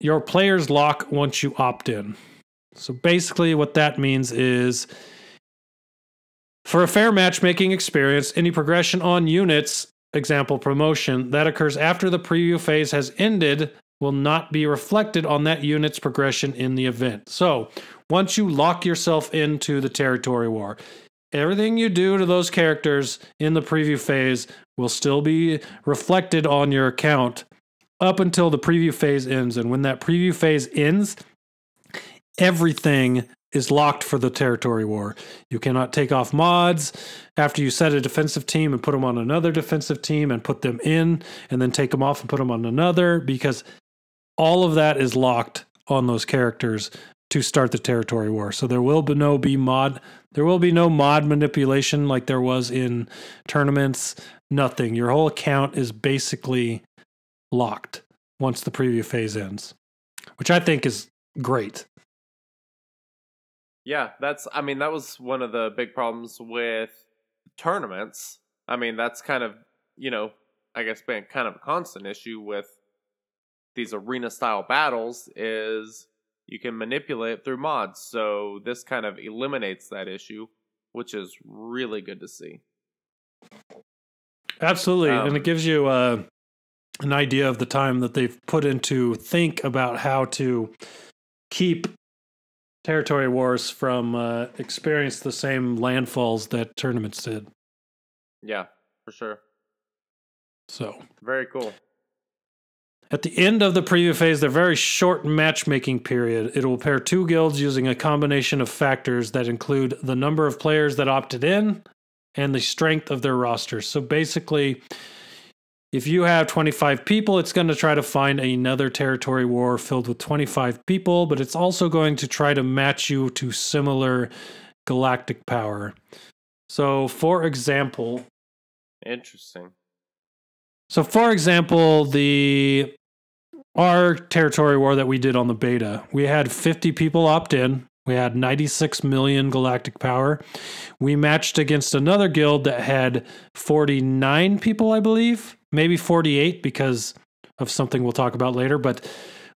your players lock once you opt in. So basically, what that means is for a fair matchmaking experience, any progression on units, example promotion, that occurs after the preview phase has ended will not be reflected on that unit's progression in the event. So once you lock yourself into the territory war, everything you do to those characters in the preview phase will still be reflected on your account up until the preview phase ends. And when that preview phase ends, everything is locked for the territory war. You cannot take off mods after you set a defensive team and put them on another defensive team and put them in and then take them off and put them on another because all of that is locked on those characters to start the territory war. So there will be no be mod there will be no mod manipulation like there was in tournaments, nothing. Your whole account is basically locked once the preview phase ends, which I think is great. Yeah, that's. I mean, that was one of the big problems with tournaments. I mean, that's kind of you know, I guess been kind of a constant issue with these arena style battles is you can manipulate through mods. So this kind of eliminates that issue, which is really good to see. Absolutely, and Um, it gives you uh, an idea of the time that they've put into think about how to keep territory wars from uh, experience the same landfalls that tournaments did. Yeah, for sure. So Very cool. At the end of the preview phase, their very short matchmaking period, it will pair two guilds using a combination of factors that include the number of players that opted in and the strength of their rosters. So basically, if you have 25 people, it's going to try to find another territory war filled with 25 people, but it's also going to try to match you to similar galactic power. So, for example, Interesting. So, for example, the our territory war that we did on the beta, we had 50 people opt in. We had 96 million galactic power. We matched against another guild that had 49 people, I believe, maybe 48 because of something we'll talk about later. But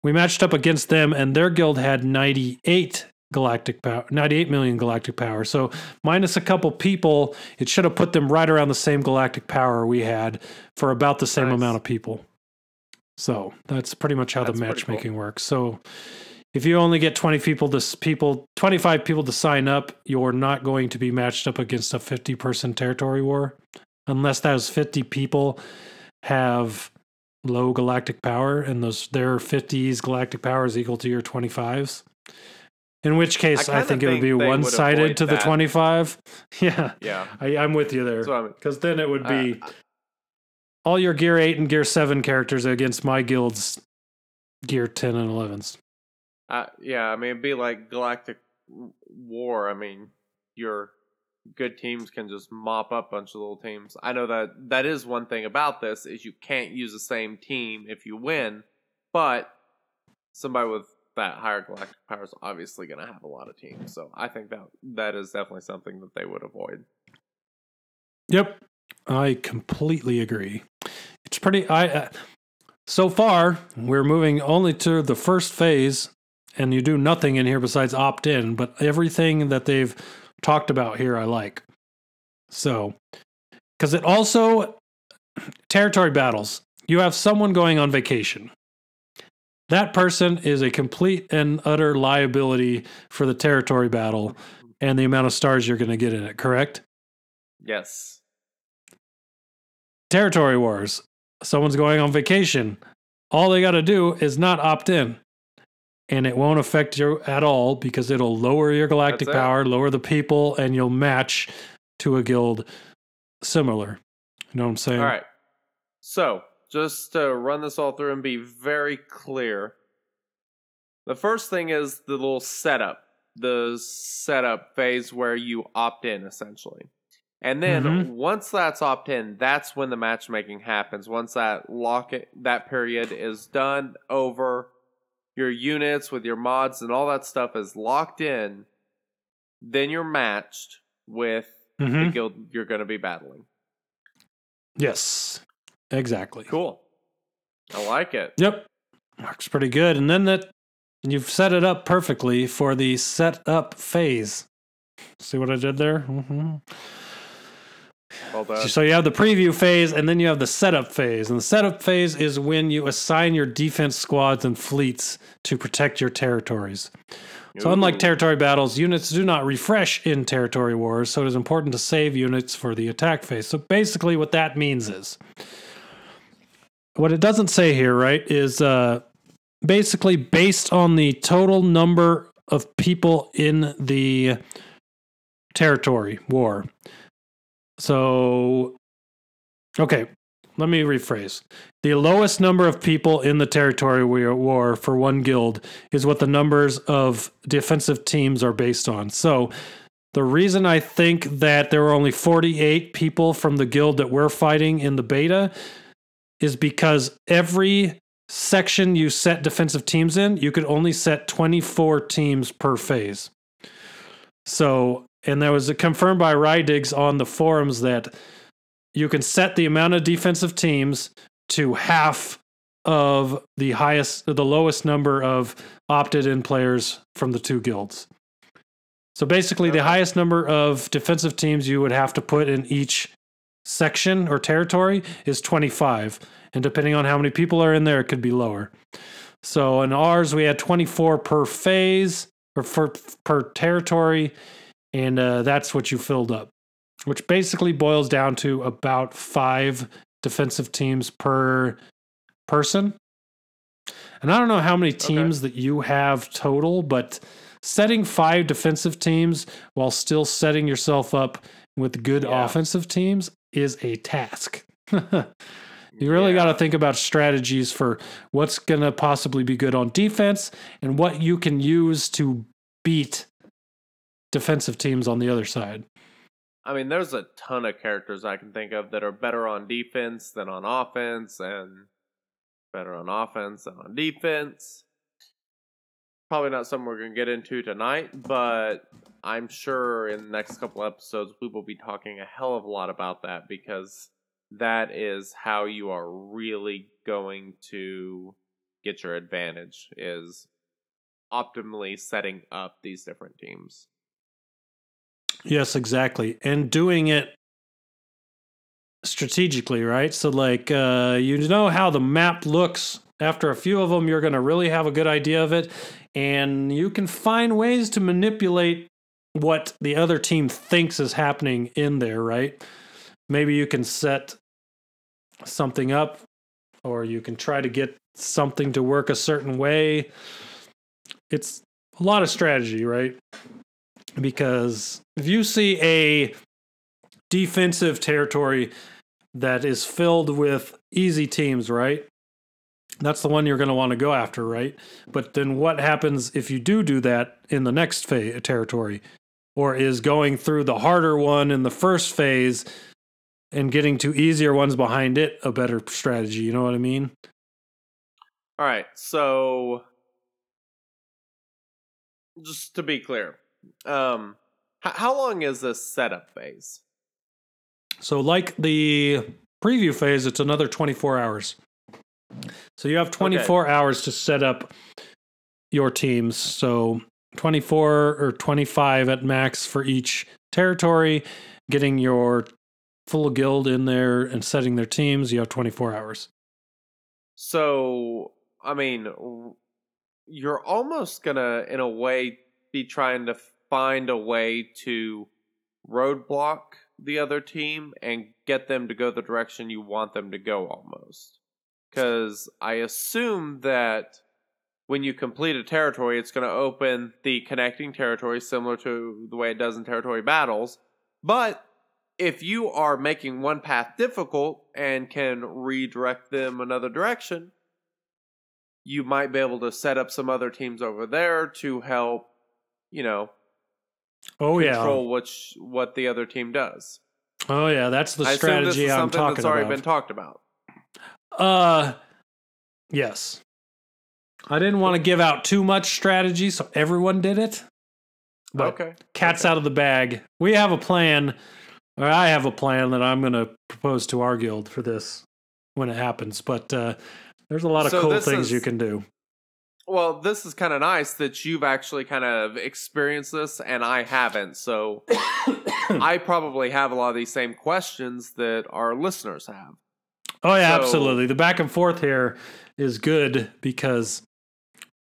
we matched up against them, and their guild had 98 galactic power, 98 million galactic power. So minus a couple people, it should have put them right around the same galactic power we had for about the same Nice. amount of people. So that's pretty much how That's the pretty cool. matchmaking works. So if you only get 20 people to people 25 people to sign up, you're not going to be matched up against a 50 person territory war unless those 50 people have low galactic power and those their 50s galactic power is equal to your 25s. In which case, I, kinda think it would be one sided to the that. 25. [LAUGHS] Yeah, Yeah. I, I'm with you there. I mean. Because then it would be Uh, all your Gear 8 and Gear 7 characters against my guild's Gear 10 and 11s. Uh, yeah, I mean, it'd be like Galactic War. I mean, your good teams can just mop up a bunch of little teams. I know that that is one thing about this is you can't use the same team if you win, but somebody with that higher galactic power is obviously going to have a lot of teams. So I think that that is definitely something that they would avoid. Yep. I completely agree. It's pretty. I uh, so far we're moving only to the first phase, and you do nothing in here besides opt in. But everything that they've talked about here, I like. So, because it also territory battles. You have someone going on vacation. That person is a complete and utter liability for the territory battle and the amount of stars you're going to get in it. Correct? Yes. territory wars. Someone's going on vacation. All they got to do is not opt in. And it won't affect you at all because it'll lower your galactic power, lower the people, and you'll match to a guild similar. You know what I'm saying? All right. So, just to run this all through and be very clear, the first thing is the little setup, the setup phase where you opt in essentially. And then Mhm. once that's opt in, that's when the matchmaking happens. Once that lock it, that period is done over, your units with your mods and all that stuff is locked in, then you're matched with the Mhm. guild you're going to be battling. Yes. Exactly. Cool. I like it. Yep. Works pretty good. And then that you've set it up perfectly for the set up phase. See what I did there? hmm Well. So you have the preview phase and then you have the setup phase. And the setup phase is when you assign your defense squads and fleets to protect your territories. So, unlike territory battles, units do not refresh in territory wars, so it is important to save units for the attack phase. So, basically, what that means is what it doesn't say here, right, is uh, basically based on the total number of people in the territory war. So, okay, let me rephrase. The lowest number of people in the territory wa- war for one guild is what the numbers of defensive teams are based on. So, the reason I think that there were only 48 people from the guild that we're fighting in the beta is because every section you set defensive teams in, you could only set 24 teams per phase. So, and there was confirmed by Rydigs on the forums that you can set the amount of defensive teams to half of the highest, the lowest number of opted in players from the two guilds. So basically, the highest number of defensive teams you would have to put in each section or territory is 25. And depending on how many people are in there, it could be lower. So in ours, we had 24 per phase or for, per territory. And uh, that's what you filled up, which basically boils down to about five defensive teams per person. And I don't know how many teams that you have total, but setting five defensive teams while still setting yourself up with good Yeah. offensive teams is a task. [LAUGHS] you really Yeah. got to think about strategies for what's going to possibly be good on defense and what you can use to beat defensive teams on the other side. I mean, there's a ton of characters I can think of that are better on defense than on offense, and better on offense than on defense. Probably not something we're going to get into tonight, but I'm sure in the next couple episodes we will be talking a hell of a lot about that because that is how you are really going to get your advantage is optimally setting up these different teams. Yes, exactly. And doing it strategically, right? So like uh you know how the map looks after a few of them you're going to really have a good idea of it and you can find ways to manipulate what the other team thinks is happening in there, right? Maybe you can set something up or you can try to get something to work a certain way. It's a lot of strategy, right? because if you see a defensive territory that is filled with easy teams, right? That's the one you're going to want to go after, right? But then what happens if you do do that in the next phase territory or is going through the harder one in the first phase and getting to easier ones behind it a better strategy, you know what I mean? All right, so just to be clear, um, h- how long is this setup phase? So, like the preview phase, it's another 24 hours. So, you have 24 hours to set up your teams. So, 24 or 25 at max for each territory, getting your full guild in there and setting their teams. You have 24 hours. So, I mean, you're almost gonna, in a way, be trying to find a way to roadblock the other team and get them to go the direction you want them to go almost. Because I assume that when you complete a territory, it's going to open the connecting territory similar to the way it does in territory battles. But if you are making one path difficult and can redirect them another direction, you might be able to set up some other teams over there to help, you know, Oh, yeah. control which what the other team does. Oh, yeah. That's the I strategy I'm talking that's already about. been talked about. Uh, yes. I didn't want to give out too much strategy, so everyone did it. But okay. cat's out of the bag. We have a plan, or I have a plan that I'm going to propose to our guild for this when it happens. But uh, there's a lot of So cool things is- you can do. Well, this is kind of nice that you've actually kind of experienced this and I haven't. So [COUGHS] I probably have a lot of these same questions that our listeners have. Oh yeah, So- absolutely. The back and forth here is good because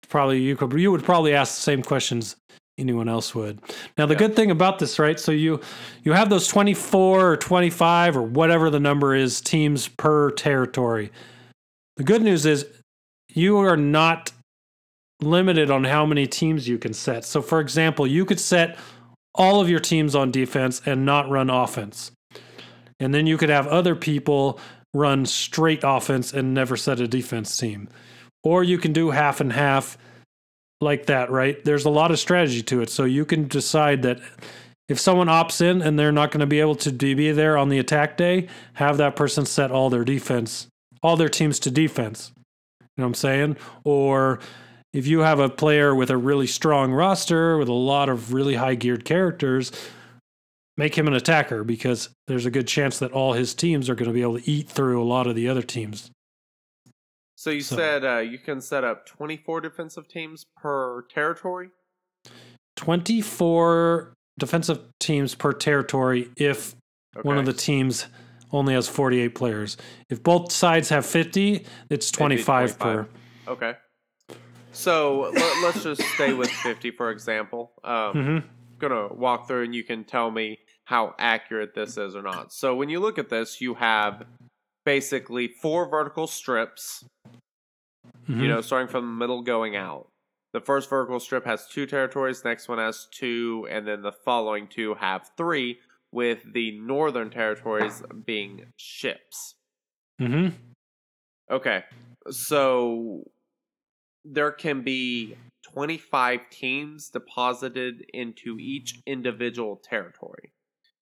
probably you could you would probably ask the same questions anyone else would. Now the Yeah. good thing about this, right? So you you have those 24 or 25 or whatever the number is teams per territory. The good news is you are not limited on how many teams you can set. So for example, you could set all of your teams on defense and not run offense. And then you could have other people run straight offense and never set a defense team. Or you can do half and half like that, right? There's a lot of strategy to it. So you can decide that if someone opts in and they're not going to be able to be there on the attack day, have that person set all their defense, all their teams to defense. You know what I'm saying? Or if you have a player with a really strong roster with a lot of really high geared characters, make him an attacker because there's a good chance that all his teams are going to be able to eat through a lot of the other teams. So you So- said uh, you can set up 24 defensive teams per territory? 24 defensive teams per territory if Okay. one of the teams only has 48 players. If both sides have 50, it's 25, per. Okay. So let, let's just stay with 50 for example. Um, hmm gonna walk through and you can tell me how accurate this is or not. So when you look at this, you have basically four vertical strips, Mm-hmm. you know, starting from the middle going out. The first vertical strip has two territories, next one has two, and then the following two have three, with the northern territories being ships. Mm-hmm. Okay. So there can be 25 teams deposited into each individual territory.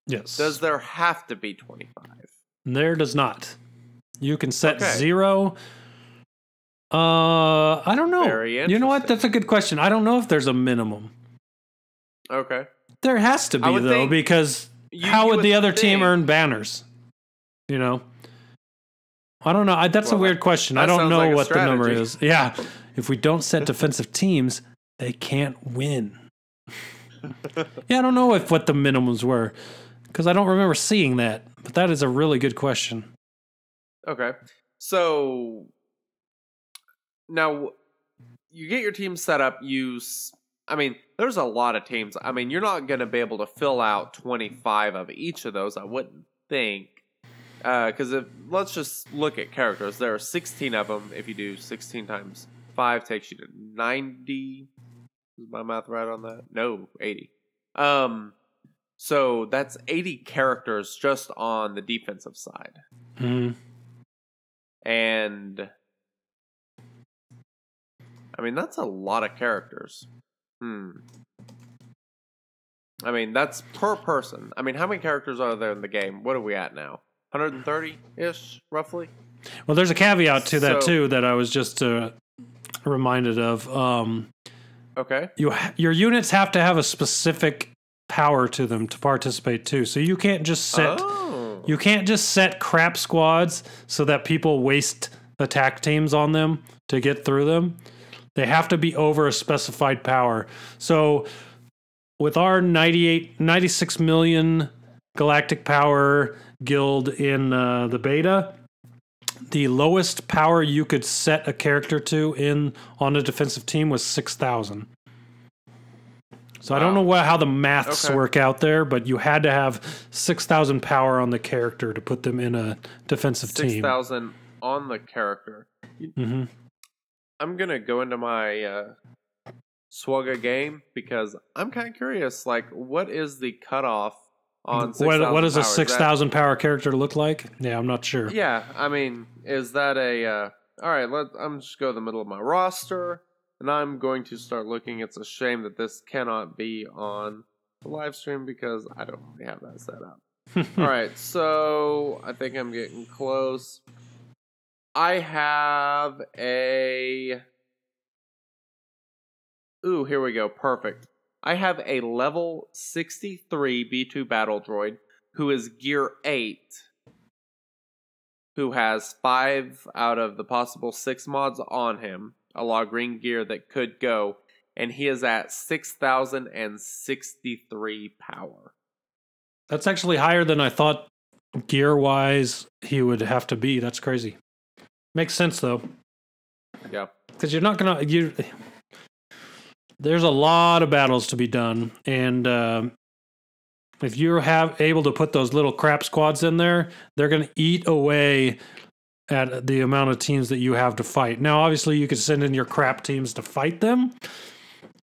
Yes. Does there have to be 25? There does not. You can set Okay. zero. Uh, I don't know. You know what? That's a good question. I don't know if there's a minimum. Okay. There has to be though, because You- how you would the other team earn banners? You know, I don't know. I, that's a weird question. I don't know like what the number is. Yeah, if we don't set [LAUGHS] defensive teams, they can't win. [LAUGHS] yeah, I don't know if what the minimums were because I don't remember seeing that. But that is a really good question. Okay. So now you get your team set up. You, I mean, there's a lot of teams. I mean, you're not going to be able to fill out 25 of each of those. I wouldn't think. Because if let's just look at characters, there are 16 of them. If you do 16 times five, takes you to 90. Is my math right on that? No, 80. Um, so that's 80 characters just on the defensive side. Mhm. And I mean that's a lot of characters. Hmm. I mean that's per person. I mean how many characters are there in the game? What are we at now? 130 ish roughly? Well, there's a caveat to that So- too that I was just uh, reminded of. Um, Okay. you ha- your units have to have a specific power to them to participate too. So you can't just set oh. You can't just set crap squads so that people waste attack teams on them to get through them. They have to be over a specified power. So with our 98 96 million galactic power guild in uh, the beta, the lowest power you could set a character to in on a defensive team was 6000. So I don't know what, how the maths Okay. work out there, but you had to have 6000 power on the character to put them in a defensive Six team. thousand on the character. Mm-hmm. I'm gonna go into my uh, Swugga game because I'm kind of curious. Like, what is the cutoff on? What, what does a? Is 6000 power character look like? Yeah, I'm not sure. Yeah, I mean, is that a? Uh, all right, let I'm just go to the middle of my roster, and I'm going to start looking. It's a shame that this cannot be on the live stream because I don't really have that set up. [LAUGHS] all right, so I think I'm getting close. I have a. Ooh, here we go. Perfect. I have a level 63 B2 battle droid who is gear 8 who has five out of the possible six mods on him, a lot of green gear that could go, and he is at 6,063 power. That's actually higher than I thought gear wise he would have to be. That's crazy. Makes sense though. Yeah. because you're not gonna you there's a lot of battles to be done and um, if you're have able to put those little crap squads in there they're gonna eat away at the amount of teams that you have to fight now obviously you could send in your crap teams to fight them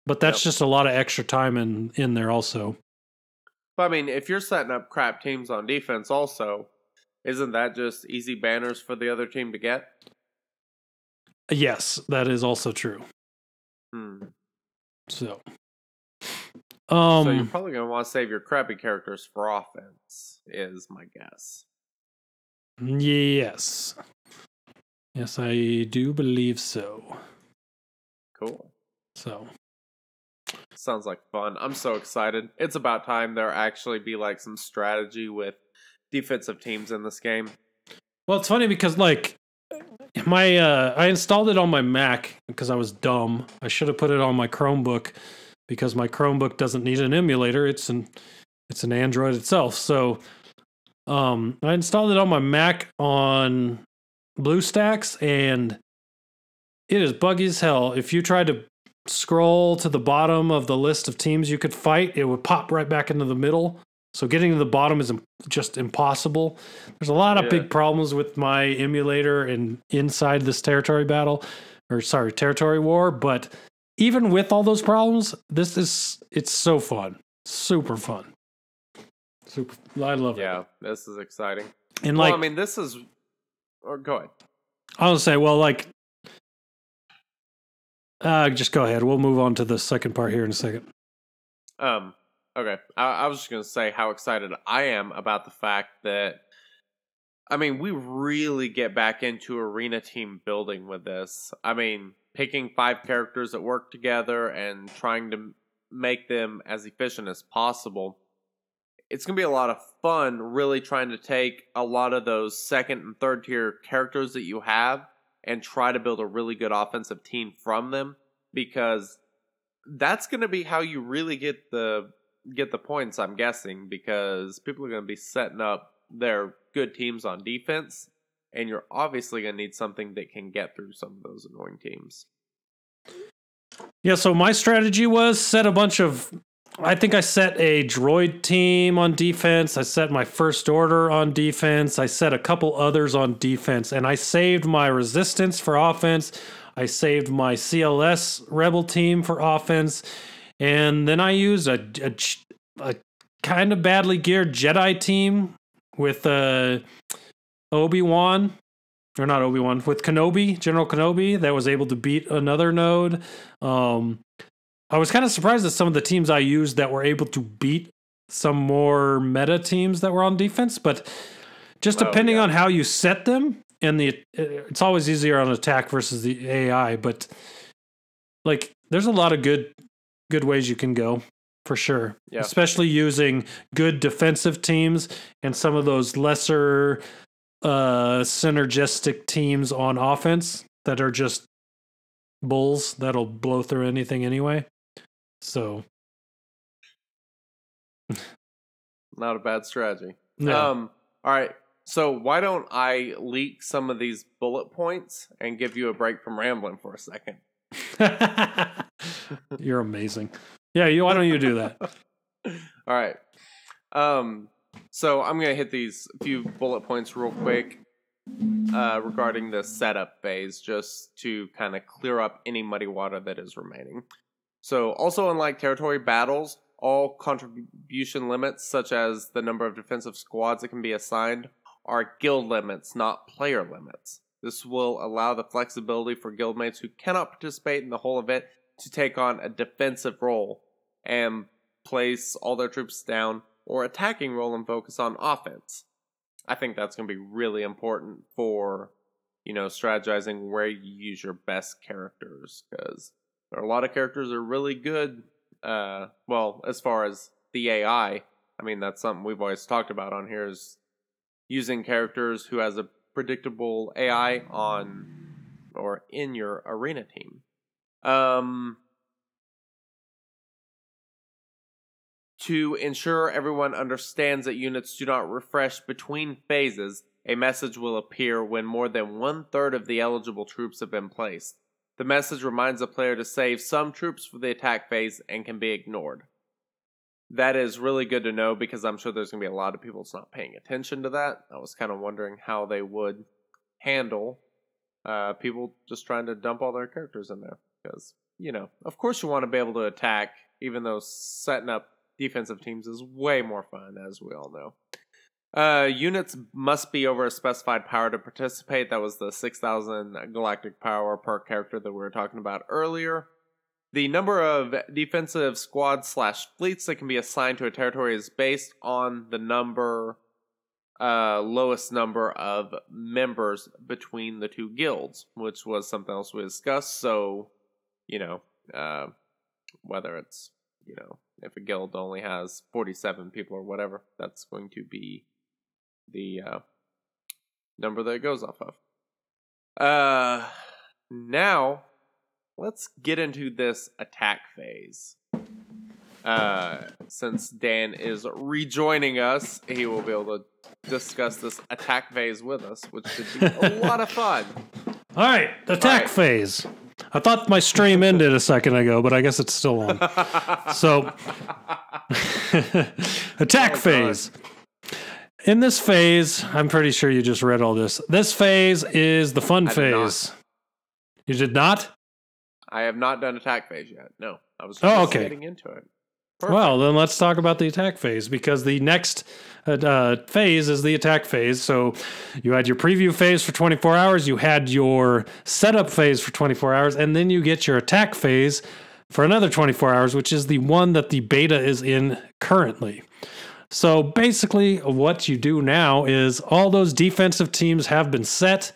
but that's Yep. just a lot of extra time in in there also But I mean, if you're setting up crap teams on defense, also, isn't that just easy banners for the other team to get? yes that is also true Hmm. so so you're um probably going to want to save your crappy characters for offense, is my guess. Yes yes i do believe so Cool. so Sounds like fun. I'm so excited. It's about time there actually be like some strategy with defensive teams in this game. Well, it's funny because like my uh I installed it on my Mac because I was dumb. I should have put it on my Chromebook because my Chromebook doesn't need an emulator. It's an it's an Android itself. So um I installed it on my Mac on BlueStacks and it is buggy as hell. If you tried to scroll to the bottom of the list of teams you could fight, it would pop right back into the middle. So getting to the bottom is just impossible. There's a lot of Yeah. big problems with my emulator and inside this territory battle, or sorry, territory war. But even with all those problems, this is it's so fun, super fun, super. I love it. Yeah, this is exciting. And well, like I mean, this is. Or go ahead. I'll say, well, like, uh, just go ahead. We'll move on to the second part here in a second. Um. Okay, I, I was just gonna say how excited I am about the fact that. I mean, we really get back into arena team building with this. I mean, picking five characters that work together and trying to make them as efficient as possible. It's going to be a lot of fun, really trying to take a lot of those second and third tier characters that you have and try to build a really good offensive team from them because that's going to be how you really get the get the points I'm guessing because people are going to be setting up their good teams on defense and you're obviously going to need something that can get through some of those annoying teams. Yeah, so my strategy was set a bunch of. I think I set a droid team on defense. I set my first order on defense. I set a couple others on defense, and I saved my resistance for offense. I saved my CLS rebel team for offense, and then I used a, a, a kind of badly geared Jedi team with uh, Obi Wan or not Obi Wan with Kenobi, General Kenobi, that was able to beat another node. Um, I was kind of surprised at some of the teams I used that were able to beat some more meta teams that were on defense, but just Oh, depending yeah. on how you set them, and the it's always easier on attack versus the AI, but like there's a lot of good good ways you can go for sure. Yeah. Especially using good defensive teams and some of those lesser uh synergistic teams on offense that are just bulls that'll blow through anything anyway. So [LAUGHS] Not a bad strategy. yeah. Um, all right. So why don't I leak some of these bullet points and give you a break from rambling for a second? [LAUGHS] You're amazing. Yeah, you why don't you do that? [LAUGHS] All right. Um, so I'm gonna hit these few bullet points real quick uh, regarding the setup phase, just to kind of clear up any muddy water that is remaining. So, also unlike territory battles, all contribution limits, such as the number of defensive squads that can be assigned, are guild limits, not player limits. This will allow the flexibility for guildmates who cannot participate in the whole event to take on a defensive role and place all their troops down or attacking role and focus on offense. I think that's going to be really important for, you know, strategizing where you use your best characters because a lot of characters are really good. Uh, well, as far as the AI, I mean, that's something we've always talked about on here is using characters who has a predictable AI on or in your arena team. Um, to ensure everyone understands that units do not refresh between phases, a message will appear when more than one third of the eligible troops have been placed. The message reminds the player to save some troops for the attack phase and can be ignored. That is really good to know because I'm sure there's going to be a lot of people that's not paying attention to that. I was kind of wondering how they would handle uh, people just trying to dump all their characters in there. Because, you know, of course you want to be able to attack, even though setting up defensive teams is way more fun, as we all know. Uh, units must be over a specified power to participate. That was the 6,000 galactic power per character that we were talking about earlier. The number of defensive squads slash fleets that can be assigned to a territory is based on the number, uh, lowest number of members between the two guilds, which was something else we discussed. So, you know, uh, whether it's, you know, if a guild only has 47 people or whatever, that's going to be the uh, number that it goes off of. Uh, now, let's get into this attack phase. Uh, since Dan is rejoining us, he will be able to discuss this attack phase with us, which should be a [LAUGHS] lot of fun. All right, attack right. phase. I thought my stream ended a second ago, but I guess it's still on. [LAUGHS] so, [LAUGHS] attack Oh, phase. In this phase, I'm pretty sure you just read all this. This phase is the fun I did phase. You did not? I have not done attack phase yet. No, I was Oh, just okay. getting into it. Perfect. Well, then let's talk about the attack phase because the next uh, uh, phase is the attack phase. So you had your preview phase for 24 hours, you had your setup phase for 24 hours, and then you get your attack phase for another 24 hours, which is the one that the beta is in currently. So basically, what you do now is all those defensive teams have been set,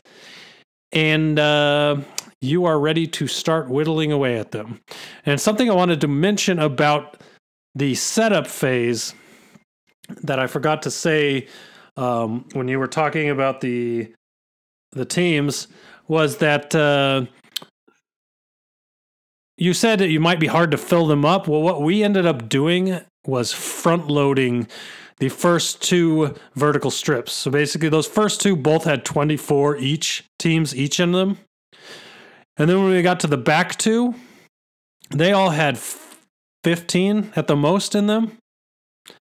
and uh, you are ready to start whittling away at them. And something I wanted to mention about the setup phase that I forgot to say um, when you were talking about the the teams was that uh, you said that you might be hard to fill them up. Well, what we ended up doing was front loading the first two vertical strips. So basically, those first two both had 24 each teams each in them. And then when we got to the back two, they all had 15 at the most in them.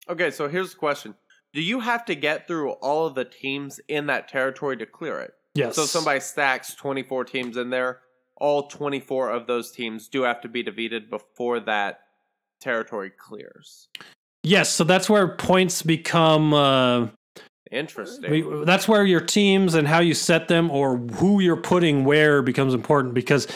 Okay, so here's the question: Do you have to get through all of the teams in that territory to clear it? Yes. So somebody stacks 24 teams in there. All 24 of those teams do have to be defeated before that territory clears. Yes, so that's where points become uh Interesting. that's where your teams and how you set them or who you're putting where becomes important because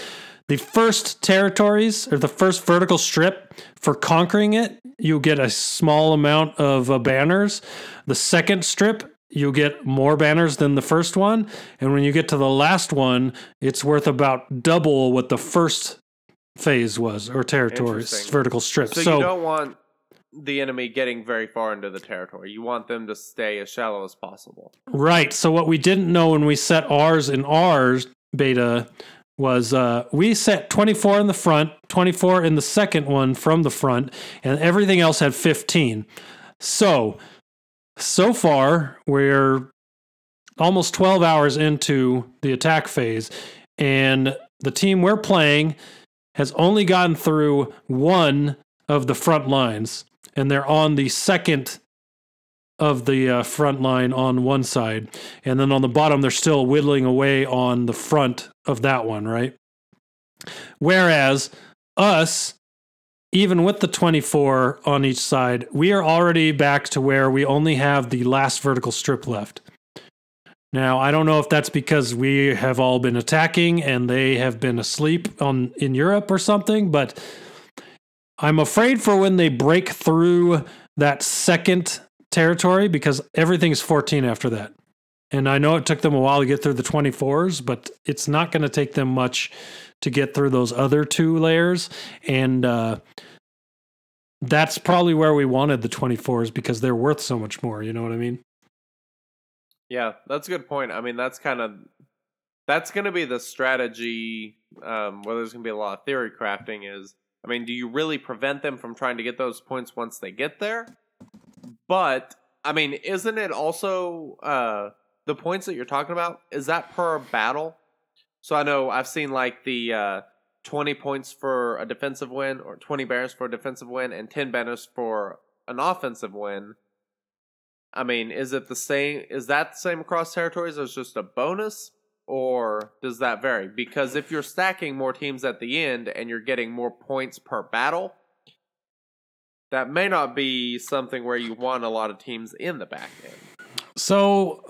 the first territories or the first vertical strip for conquering it, you get a small amount of uh, banners. The second strip, you get more banners than the first one, and when you get to the last one, it's worth about double what the first phase was or territories vertical strips. so, So, you don't want the enemy getting very far into the territory. You want them to stay as shallow as possible. Right. So what we didn't know when we set ours in ours beta was uh, we set 24 in the front, 24 in the second one from the front, and everything else had 15. So, so far, we're almost 12 hours into the attack phase, and the team we're playing has only gotten through one of the front lines, and they're on the second of the uh, front line on one side, and then on the bottom they're still whittling away on the front of that one, right? Whereas us, even with the 24 on each side, we are already back to where we only have the last vertical strip left. Now, I don't know if that's because we have all been attacking and they have been asleep on in Europe or something, but I'm afraid for when they break through that second territory because everything's 14 after that. And I know it took them a while to get through the 24s, but it's not going to take them much to get through those other two layers. And uh, that's probably where we wanted the 24s because they're worth so much more. You know what I mean? Yeah, that's a good point. I mean, that's kind of that's going to be the strategy. Um, where there's going to be a lot of theory crafting. Is I mean, do you really prevent them from trying to get those points once they get there? But I mean, isn't it also uh, the points that you're talking about? Is that per battle? So I know I've seen like the uh, 20 points for a defensive win, or 20 banners for a defensive win, and 10 banners for an offensive win. I mean, is it the same? Is that the same across territories as just a bonus, or does that vary? Because if you're stacking more teams at the end and you're getting more points per battle, that may not be something where you want a lot of teams in the back end. So,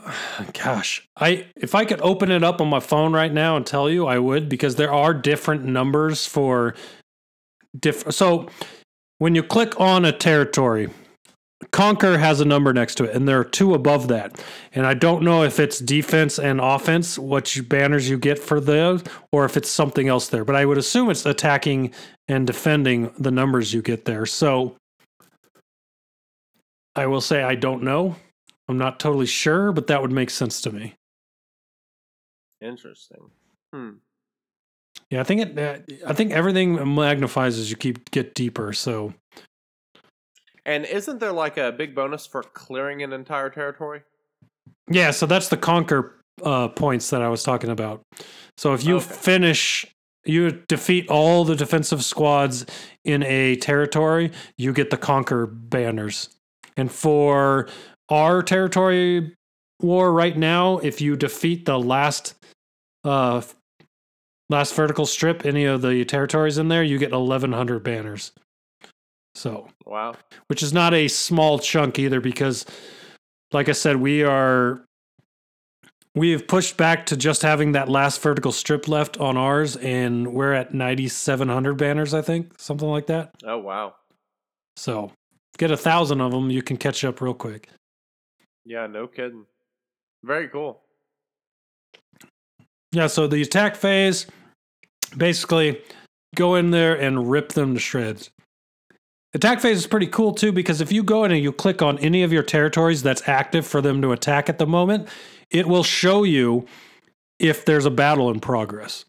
gosh, I if I could open it up on my phone right now and tell you, I would because there are different numbers for different. So, when you click on a territory, Conquer has a number next to it, and there are two above that. And I don't know if it's defense and offense, what you, banners you get for those, or if it's something else there. But I would assume it's attacking and defending the numbers you get there. So I will say I don't know. I'm not totally sure, but that would make sense to me. Interesting. Hmm. Yeah, I think it. Uh, I think everything magnifies as you keep get deeper. So And isn't there like a big bonus for clearing an entire territory? Yeah, so that's the conquer uh, points that I was talking about. So if you Okay. finish, you defeat all the defensive squads in a territory, you get the conquer banners. And for our territory war right now, if you defeat the last uh last vertical strip, any of the territories in there, you get 1100 banners. So, Wow. which is not a small chunk either because like i said we are we have pushed back to just having that last vertical strip left on ours and we're at 9700 banners i think something like that Oh wow. so get a thousand of them you can catch up real quick Yeah, no kidding. Very cool. yeah so the attack phase basically go in there and rip them to shreds attack phase is pretty cool too because if you go in and you click on any of your territories that's active for them to attack at the moment it will show you if there's a battle in progress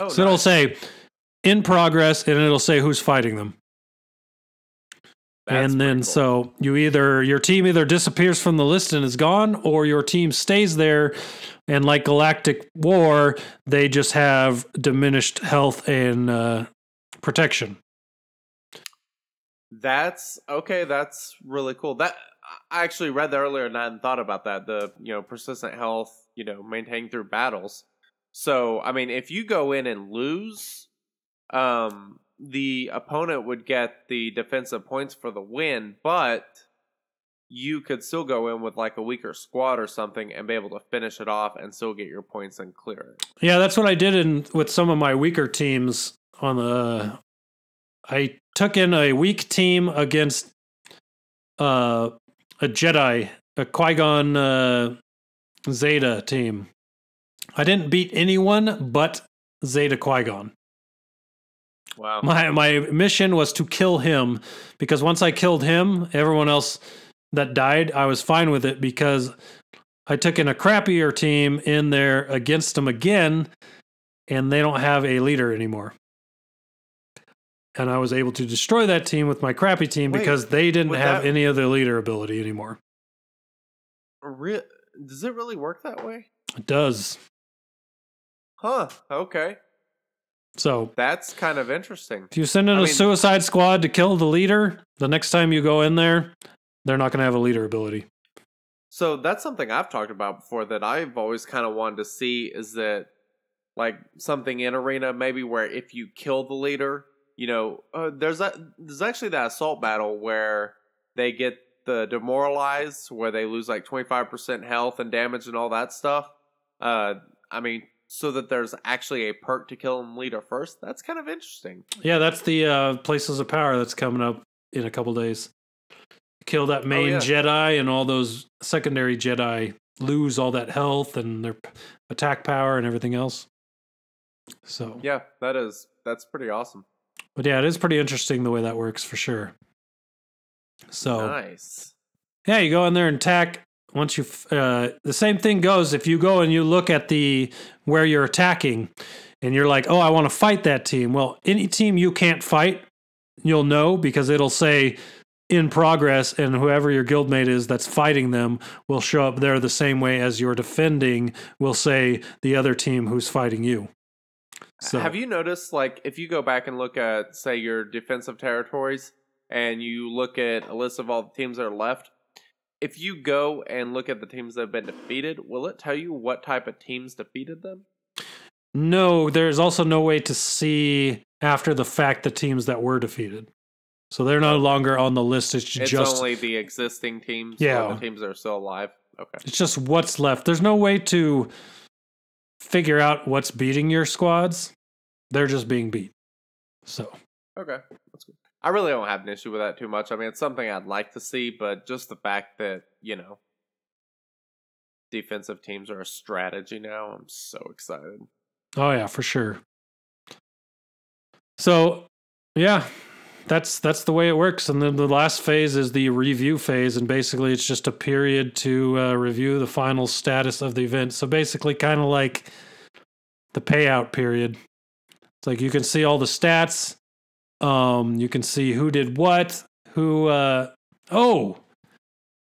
Oh, so it'll say in progress and it'll say who's fighting them That's and then cool. so you either your team either disappears from the list and is gone or your team stays there and like galactic war they just have diminished health and uh, protection That's okay. That's really cool. That I actually read that earlier and I hadn't thought about that. The you know persistent health, you know, maintaining through battles. So I mean, if you go in and lose, um, the opponent would get the defensive points for the win, but you could still go in with like a weaker squad or something and be able to finish it off and still get your points and clear it. Yeah, that's what I did in with some of my weaker teams on the I took in a weak team against uh a Jedi, a Qui-Gon uh Zeta team. I didn't beat anyone but Zeta Qui-Gon. Wow. My my mission was to kill him because once I killed him, everyone else that died, I was fine with it because I took in a crappier team in there against them again, and they don't have a leader anymore. And I was able to destroy that team with my crappy team Wait, because they didn't have that- any their leader ability anymore. Re- does it really work that way? It does. Huh. Okay. So That's kind of interesting. if you send in I a mean- suicide squad to kill the leader, the next time you go in there, they're not going to have a leader ability. So that's something I've talked about before that I've always kind of wanted to see is that like something in arena maybe where if you kill the leader, you know, uh, there's that there's actually that assault battle where they get the demoralized where they lose like 25% health and damage and all that stuff. Uh I mean so that there's actually a perk to kill the leader first. That's kind of interesting. Yeah, that's the uh, places of power that's coming up in a couple days. Kill that main yeah. Jedi, and all those secondary Jedi lose all that health and their attack power and everything else. So, Yeah, that is that's pretty awesome. but yeah, it is pretty interesting the way that works for sure. So, Nice. yeah, you go in there and attack. Once you, uh, the same thing goes if you go and you look at the where you're attacking, and you're like, oh, I want to fight that team. Well, any team you can't fight, you'll know because it'll say in progress, and whoever your guildmate is that's fighting them will show up there the same way as you're defending. Will say the other team who's fighting you. So Have you noticed, like, if you go back and look at, say, your defensive territories, and you look at a list of all the teams that are left, if you go and look at the teams that have been defeated, will it tell you what type of teams defeated them? No, there's also no way to see after the fact the teams that were defeated. So they're no longer on the list. It's, It's just only the existing teams, Yeah. the teams that are still alive. Okay. it's just what's left. There's no way to figure out what's beating your squads. They're just being beat. So Okay. I really don't have an issue with that too much. I mean, it's something I'd like to see, but just the fact that, you know, defensive teams are a strategy now, I'm so excited. Oh yeah, for sure. So, yeah, that's that's the way it works. And then the last phase is the review phase, and basically it's just a period to uh, review the final status of the event. So basically, kind of like the payout period. It's like you can see all the stats. Um, you can see who did what, who. Uh, oh,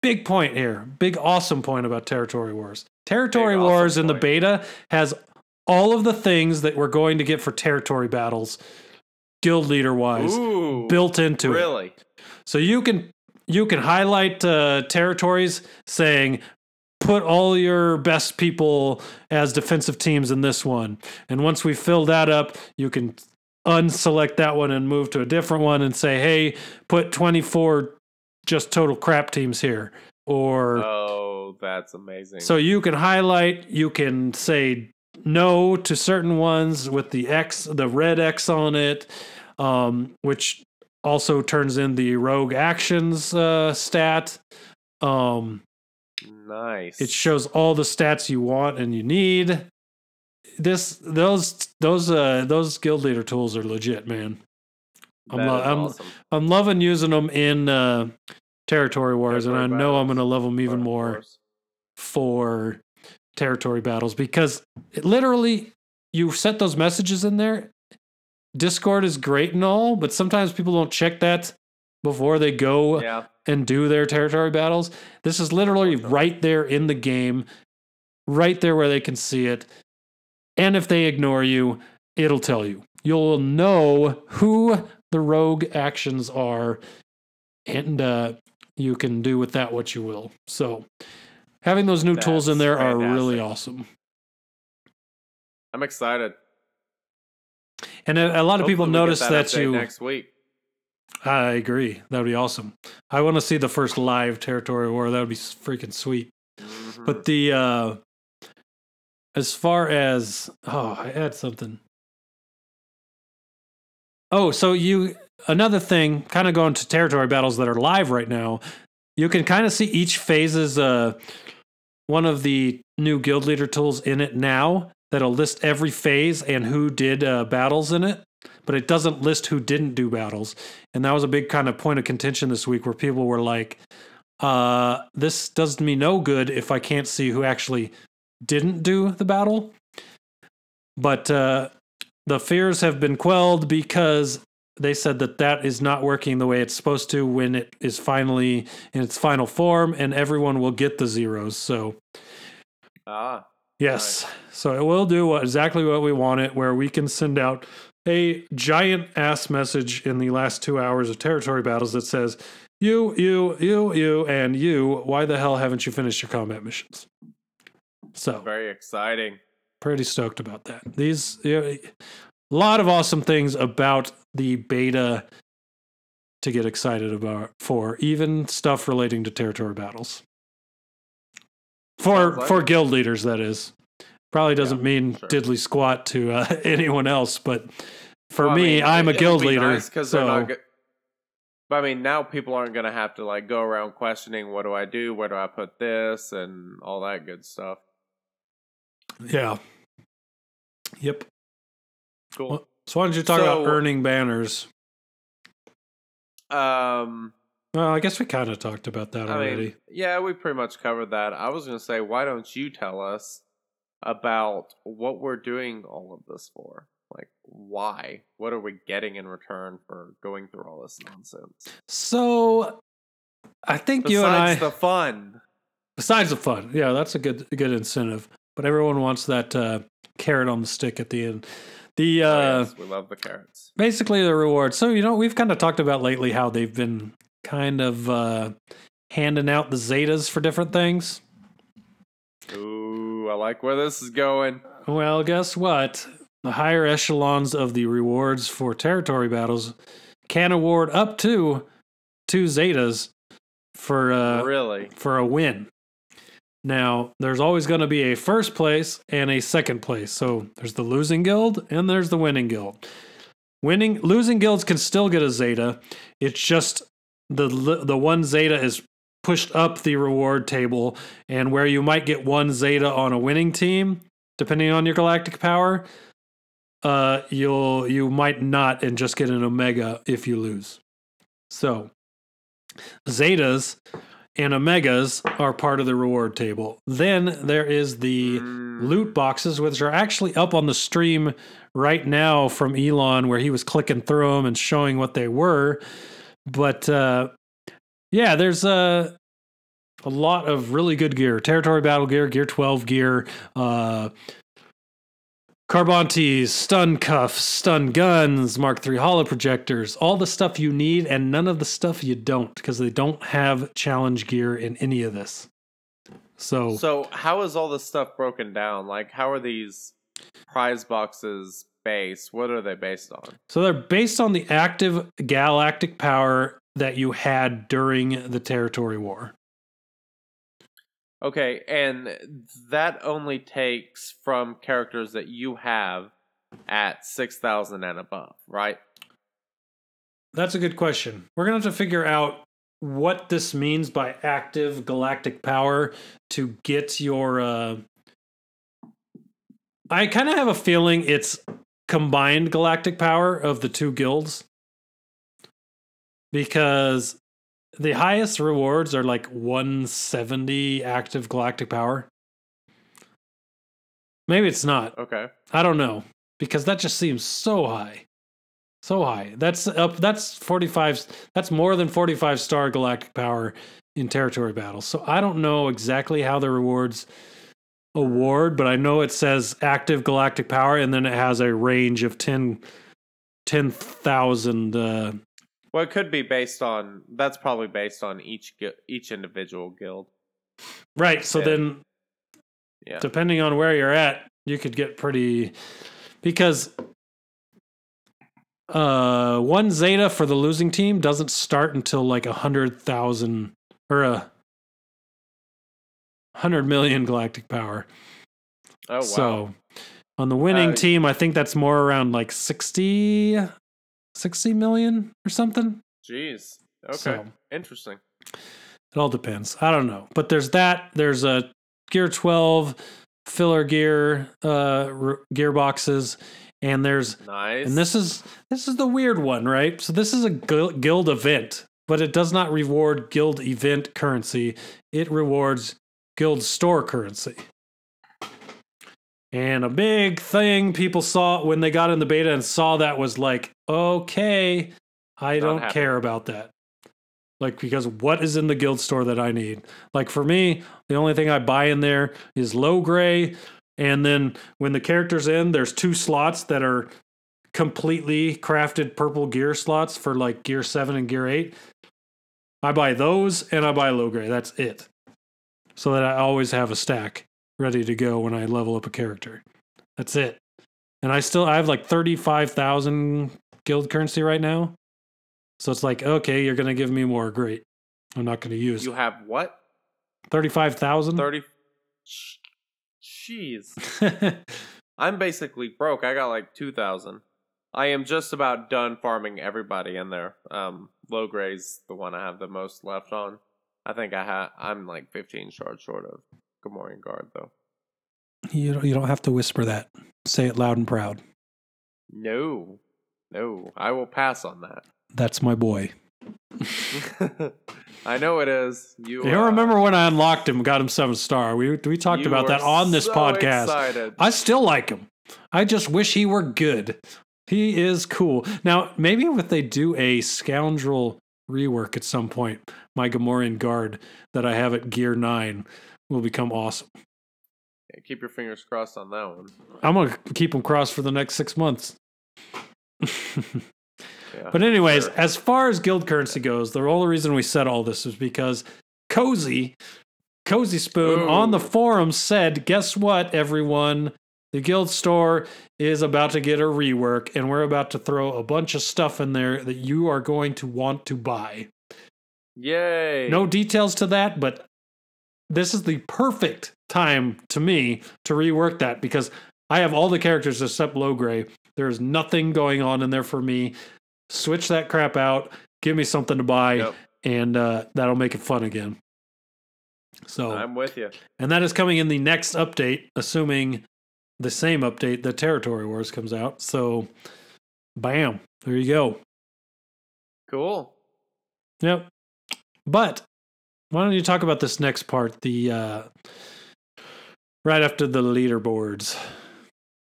big point here. Big awesome point about territory wars. Territory Big awesome wars in the beta has all of the things that we're going to get for territory battles, guild leader wise, Ooh. built into it. really? So you can you can highlight uh, territories saying put all your best people as defensive teams in this one. And once we fill that up, you can unselect that one and move to a different one and say, "Hey, put 24 just total crap teams here." Or Oh, that's amazing. so you can highlight, you can say no to certain ones with the X, the red X on it, um, which also turns in the rogue actions uh, stat. Um, nice. it shows all the stats you want and you need. This, those, those, uh, those guild leader tools are legit, man. I'm, lo- I'm, awesome. I'm loving using them in uh, territory wars, and I Territory know I'm going to love them even more for territory battles because it literally you set those messages in there. Discord is great and all, but sometimes people don't check that before they go Yeah. and do their territory battles. This is literally right there in the game, right there where they can see it. And if they ignore you, it'll tell you. You'll know who the rogue actions are, and uh, you can do with that what you will. So, having those new tools in That's there are really awesome. I'm excited. And a, a lot of people notice that, update you. next week. I agree. That would be awesome. I want to see the first live territory war. That would be freaking sweet. Mhm. But the uh as far as oh, I had something. Oh, so you another thing, kind of going to territory battles that are live right now. You can kind of see each phase's uh one of the new guild leader tools in it now that'll list every phase and who did uh, battles in it. but it doesn't list who didn't do battles. And that was a big kind of point of contention this week where people were like, uh, this does me no good if I can't see who actually didn't do the battle. But uh, the fears have been quelled because they said that that is not working the way it's supposed to when it is finally in its final form and everyone will get the zeros. So, Ah, yes. So it will do what, exactly what we want it, where we can send out a giant ass message in the last two hours of territory battles that says, you, you, you, you, and you, why the hell haven't you finished your combat missions? So, very exciting. pretty stoked about that. These a lot of awesome things about the beta to get excited about for even stuff relating to territory battles. For like for it. guild leaders that is. Probably doesn't Yeah, mean sure. diddly squat to uh, [LAUGHS] anyone else, but for Well, I me, mean, I'm a guild leader. nice so not go- but I mean, now people aren't going to have to like go around questioning what do I do, where do I put this, and all that good stuff. Yeah. Yep. Cool. Well, So why don't you talk about earning banners? Um, Well, I guess we kind of talked about that I already. mean, yeah, we pretty much covered that. I was going to say, why don't you tell us about what we're doing all of this for? Like, why? What are we getting in return for going through all this nonsense? so I think you and I Besides the fun. besides the fun yeah that's a good a good incentive but everyone wants that uh, carrot on the stick at the end the uh, Oh, yes, we love the carrots. basically the reward so you know we've kind of talked about lately how they've been kind of uh, handing out the zetas for different things Ooh, I like where this is going. well guess what the higher echelons of the rewards for territory battles can award up to two zetas for uh, really? for a win. Now, there's always going to be a first place and a second place. So there's the losing guild and there's the winning guild. Winning losing guilds can still get a zeta. It's just the the one zeta is pushed up the reward table and where you might get one zeta on a winning team depending on your galactic power uh you'll you might not and just get an omega if you lose. So, zetas and omegas are part of the reward table. Then there is the loot boxes, which are actually up on the stream right now from Elon, where he was clicking through them and showing what they were. But uh, yeah, there's a a lot of really good gear: territory battle gear, gear twelve gear, uh, Carbantis, stun cuffs, stun guns, Mark III holo projectors, all the stuff you need, and none of the stuff you don't, because they don't have challenge gear in any of this. So, So, how is all this stuff broken down? Like, how are these prize boxes based? What are they based on? so they're based on the active galactic power that you had during the territory war. Okay, and that only takes from characters that you have at 6,000 and above, right? That's a good question. We're going to have to figure out what this means by active galactic power to get your. Uh... I kind of have a feeling it's combined galactic power of the two guilds because the highest rewards are like 170 active galactic power. Maybe it's not. Okay. I don't know because that just seems so high. So high. That's up that's 45 that's more than 45 star galactic power in territory battles. So I don't know exactly how the rewards award, but I know it says active galactic power and then it has a range of 10 10,000 uh Well, it could be based on. That's probably based on each each individual guild. right. So then Yeah. depending on where you're at, you could get pretty because uh one zeta for the losing team doesn't start until like a hundred thousand or a hundred million galactic power. Oh wow. So on the winning Uh, team, I think that's more around like 60, 60 million or something. Jeez. Okay. So- Interesting. It all depends. I don't know. But there's that. There's a Gear 12 filler gear uh, r- gearboxes, And there's Nice. and this is this is the weird one, right? So this is a guild event, but it does not reward guild event currency. It rewards guild store currency. And a big thing people saw when they got in the beta and saw that was like, okay, I Not don't happy. care about that. Like, because what is in the guild store that I need? Like, for me, the only thing I buy in there is Logray. And then when the character's in, there's two slots that are completely crafted purple gear slots for like gear 7 and gear 8. I buy those and I buy Logray. That's it. So that I always have a stack ready to go when I level up a character. That's it. And I still I have like 35,000 guild currency right now. So it's like, okay, you're going to give me more. Great. I'm not going to use you have what? 35,000. 30. Sh- Jeez. I'm basically broke. I got like 2,000. I am just about done farming everybody in there. Um, Logray's the one I have the most left on. I think I ha- I'm like 15 shards short of Gamorrean Guard, though. you, don't, you don't have to whisper that. Say it loud and proud. No. No. I will pass on that. That's my boy. [LAUGHS] I know it is. You, You uh, remember when I unlocked him, got him seven star? We we talked about that on this so podcast. excited. I still like him. I just wish he were good. He is cool. Now, maybe if they do a scoundrel rework at some point, my Gamorrean guard that I have at gear nine will become awesome. Keep your fingers crossed on that one. I'm gonna keep him crossed for the next six months. [LAUGHS] Yeah. But anyways, Sure. as far as guild currency goes, the only reason we said all this is because Cozy, Kozispoon Ooh. on the forum said, guess what, everyone? The guild store is about to get a rework, and we're about to throw a bunch of stuff in there that you are going to want to buy. Yay. No details to that, but this is the perfect time to me to rework that because I have all the characters except Logray. There's nothing going on in there for me. Switch that crap out. Give me something to buy, Yep. and uh, that'll make it fun again. So, I'm with you. and that is coming in the next update, assuming the same update that Territory Wars comes out. So, bam, there you go. Cool. Yep. But why don't you talk about this next part, the uh right after the leaderboards.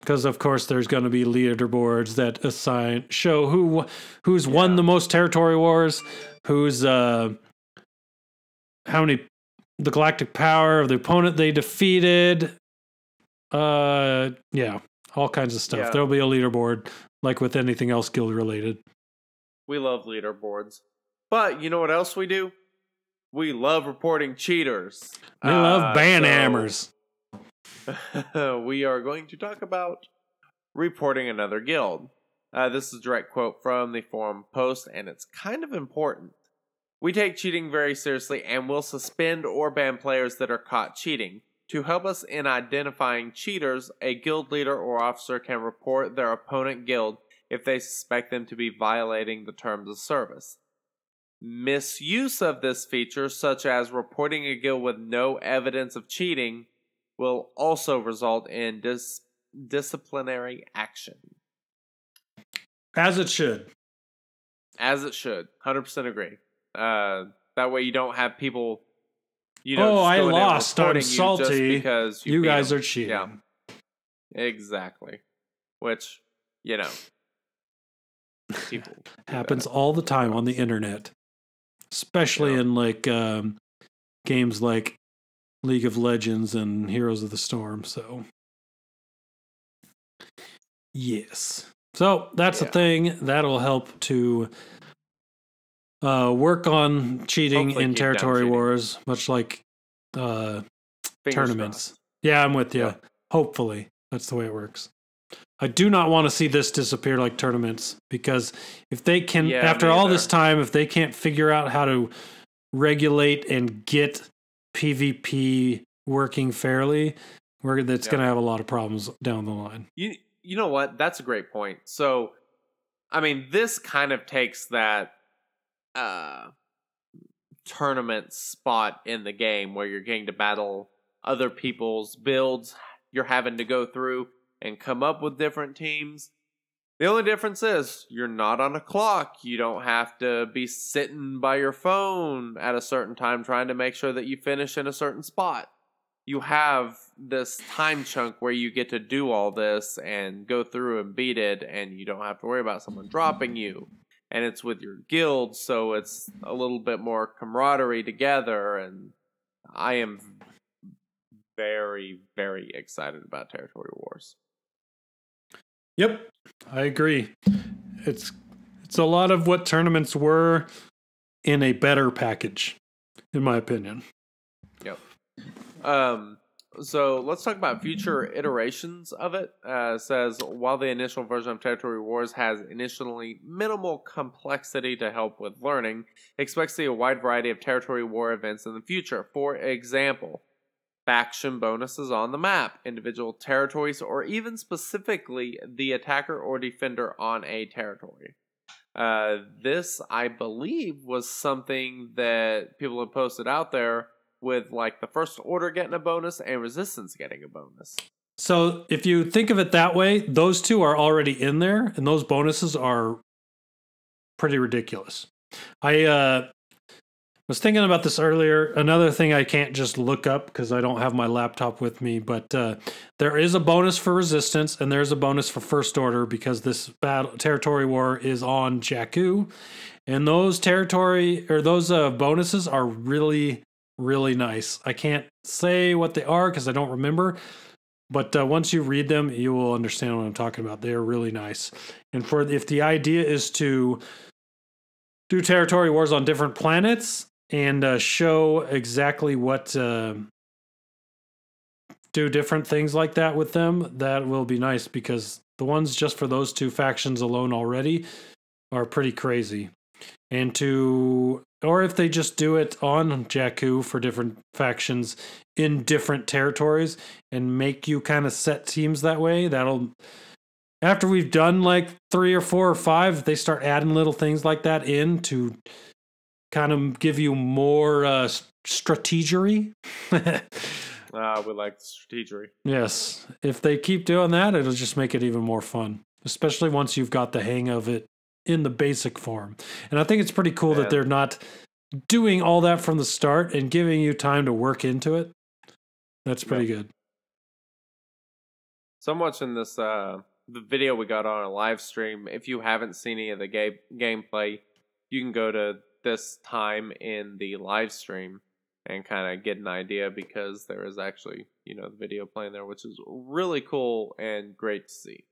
Because of course there's going to be leaderboards that assign show who who's won the most territory wars, who's uh how many the galactic power of the opponent they defeated. Uh yeah, all kinds of stuff. Yeah. There'll be a leaderboard like with anything else guild related. We love leaderboards. But you know what else we do? We love reporting cheaters. They Uh, love ban so- hammers. [LAUGHS] we are going to talk about reporting another guild. Uh, this is a direct quote from the forum post, and it's kind of important. We take cheating very seriously and will suspend or ban players that are caught cheating. To help us in identifying cheaters, a guild leader or officer can report their opponent guild if they suspect them to be violating the terms of service. Misuse of this feature, such as reporting a guild with no evidence of cheating, will also result in dis- disciplinary action. As it should. As it should. 100% agree. Uh, that way you don't have people. You know, oh, I going in and lost. I'm salty. because you, You, guys them. are cheating. Yeah, exactly. Which, you know, people. Happens all the time on the internet, especially Yeah. in like um, games like League of Legends and Heroes of the Storm. So, yes. So that's Yeah. a thing that'll help to uh, work on cheating Hopefully in territory cheating. wars, much like uh, tournaments. crossed. Yeah, I'm with you. Yeah. Hopefully, that's the way it works. I do not want to see this disappear like tournaments because if they can, Yeah, after all this time, if they can't figure out how to regulate and get PvP working fairly, we're that's Yeah. going to have a lot of problems down the line. You you know what? That's a great point. So, I mean, this kind of takes that uh tournament spot in the game where you're getting to battle other people's builds. You're having to go through and come up with different teams. The only difference is you're not on a clock. You don't have to be sitting by your phone at a certain time trying to make sure that you finish in a certain spot. You have this time chunk where you get to do all this and go through and beat it, and you don't have to worry about someone dropping you. And it's with your guild, so it's a little bit more camaraderie together. And I am very, very excited about Territory Wars. Yep, I agree. It's it's a lot of what tournaments were in a better package, in my opinion. Yep. Um. So let's talk about future iterations of it. Uh, it says while the initial version of Territory Wars has initially minimal complexity to help with learning, expect to see a wide variety of Territory War events in the future. For example, faction bonuses on the map, individual territories, or even specifically the attacker or defender on a territory. Uh, this, I believe, was something that people have posted out there with like the first order getting a bonus and resistance getting a bonus. So if you think of it that way, those two are already in there, and those bonuses are pretty ridiculous. I uh, was thinking about this earlier. Another thing I can't just look up because I don't have my laptop with me, but uh, there is a bonus for resistance and there's a bonus for first order because this battle territory war is on Jakku, and those territory or those uh, bonuses are really really nice. I can't say what they are because I don't remember. But uh, once you read them, you will understand what I'm talking about. They are really nice. And for if the idea is to do territory wars on different planets, and uh, show exactly what uh, do different things like that with them, that will be nice because the ones just for those two factions alone already are pretty crazy. And to, or if they just do it on Jakku for different factions in different territories and make you kind of set teams that way, that'll, after we've done like three or four or five, they start adding little things like that in to kind of give you more uh, strategery. [LAUGHS] Ah, we like strategery. Yes. If they keep doing that, it'll just make it even more fun, especially once you've got the hang of it in the basic form. And I think it's pretty cool that they're not doing all that from the start and giving you time to work into it. That's pretty good. So much in this uh the video we got on a live stream. If you haven't seen any of the game gameplay, you can go to this time in the live stream and kind of get an idea because there is actually, you know, the video playing there, which is really cool and great to see.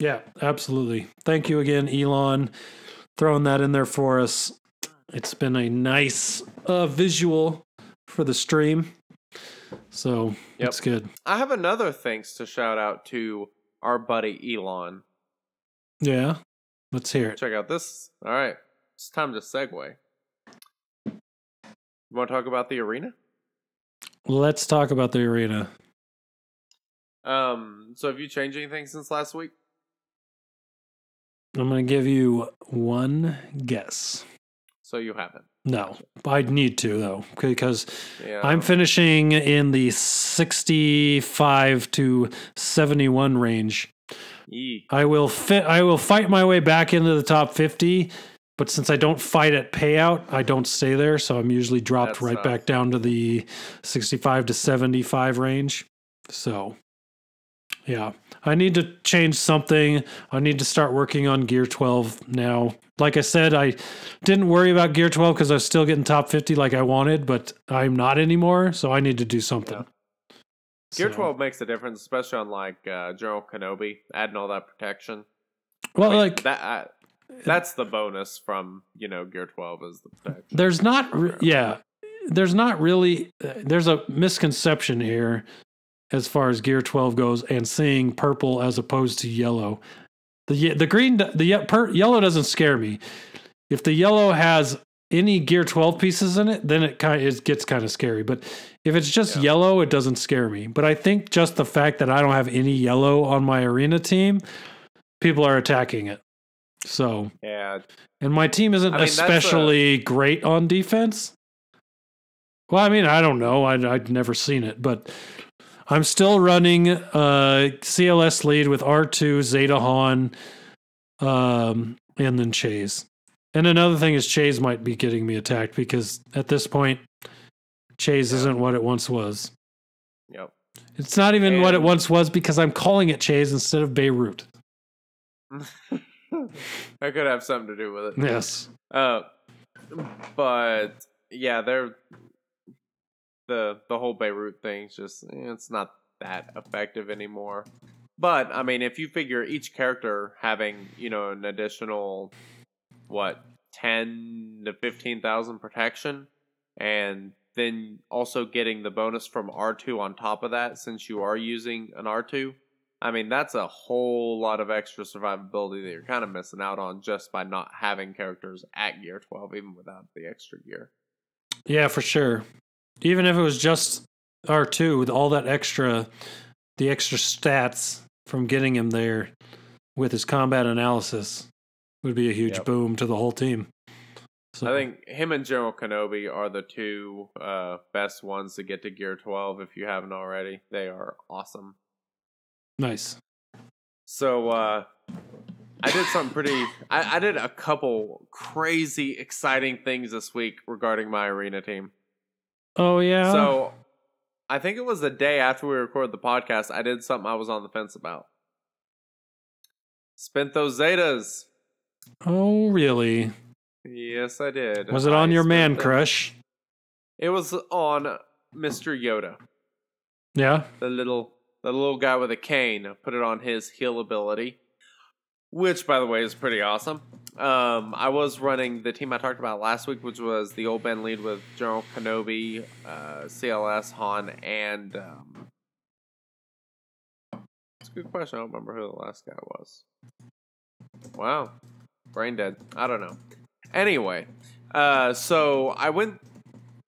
Yeah, absolutely. Thank you again, Elon, throwing that in there for us. It's been a nice uh, visual for the stream. So yep. it's good. I have another thanks to shout out to our buddy Elon. Yeah. Let's hear it. Check out this. All right. It's time to segue. You want to talk about the arena? Let's talk about the arena. Um. So, have you changed anything since last week? I'm going to give you one guess. So you haven't. No, I'd need to though because yeah. I'm finishing in the 65 to 71 range. Yee. I will fit. I will fight my way back into the top 50 but since I don't fight at payout, I don't stay there. So I'm usually dropped That's right tough. back down to the 65 to 75 range. So, yeah, I need to change something. I need to start working on Gear 12 now. Like I said, I didn't worry about Gear 12 because I was still getting top 50 like I wanted, but I'm not anymore. So I need to do something. Yeah. Gear so. 12 makes a difference, especially on like uh, General Kenobi, adding all that protection. Well, I mean, like that, that's the bonus from you know Gear Twelve is the protection. There's not, re- yeah, there's not really. Uh, there's a misconception here as far as Gear Twelve goes, and seeing purple as opposed to yellow. The the green the per, yellow doesn't scare me. If the yellow has any Gear 12 pieces in it, then it kind of it gets kind of scary. But if it's just yeah. yellow, it doesn't scare me. But I think just the fact that I don't have any yellow on my arena team, people are attacking it. So yeah, and my team isn't I mean, especially a... great on defense. Well, I mean, I don't know. I, I'd never seen it, but I'm still running uh, CLS lead with R2, Zeta Han, um, and then Chase. And another thing is Chase might be getting me attacked because at this point, Chase isn't what it once was. Yep. It's not even what it once was because I'm calling it Chase instead of Beirut. [LAUGHS] I could have something to do with it. Yes. Uh, but yeah, they're the the whole Beirut thing's just eh, it's not that effective anymore. But I mean, if you figure each character having you know an additional what ten to fifteen thousand protection, and then also getting the bonus from R two on top of that, since you are using an R two. I mean, that's a whole lot of extra survivability that you're kind of missing out on just by not having characters at gear 12, even without the extra gear. Yeah, for sure. Even if it was just R2 with all that extra, the extra stats from getting him there with his combat analysis would be a huge Yep. boom to the whole team. So, I think him and General Kenobi are the two uh, best ones to get to gear 12 if you haven't already. They are awesome. Nice. So, uh, I did something pretty. I, I did a couple crazy, exciting things this week regarding my arena team. Oh yeah. So I think it was the day after we recorded the podcast, I did something I was on the fence about. Spent those Zetas. oh really? Yes, I did. Was it on I your man them- crush? It was on Mr. Yoda, Yeah. the little the little guy with a cane. Put it on his heal ability, which, by the way, is pretty awesome. Um, I was running the team I talked about last week, which was the old Ben lead with General Kenobi, uh, CLS, Han, and um, it's a good question. I don't remember who the last guy was. Wow, brain dead. I don't know. Anyway, uh, so I went.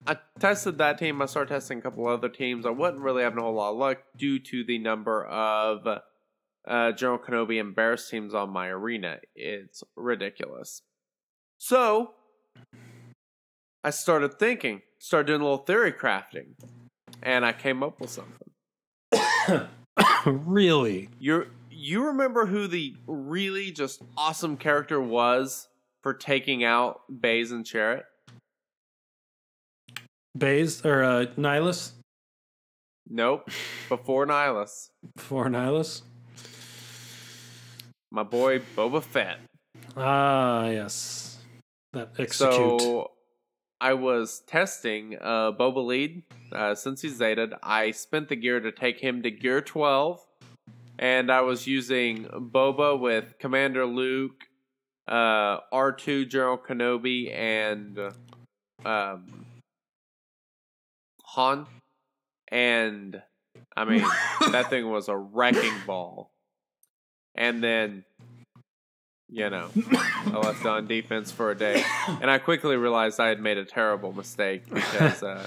I tested that team. I started testing a couple other teams. I wasn't really having a whole lot of luck due to the number of uh, General Kenobi and Bears teams on my arena. It's ridiculous. So I started thinking, started doing a little theory crafting, and I came up with something. [COUGHS] really? You you remember who the really just awesome character was for taking out Baze and Chirrut? Baze or uh, Nihilus? Nope. Before Nihilus. Before Nihilus? My boy Boba Fett. Ah, yes. That execute. So I was testing uh, Boba lead uh, since he's zated. I spent the gear to take him to gear 12, and I was using Boba with Commander Luke, uh, R2 General Kenobi, and um, Han. And I mean, that [LAUGHS] thing was a wrecking ball. And then, you know, I left on defense for a day, and I quickly realized I had made a terrible mistake because uh,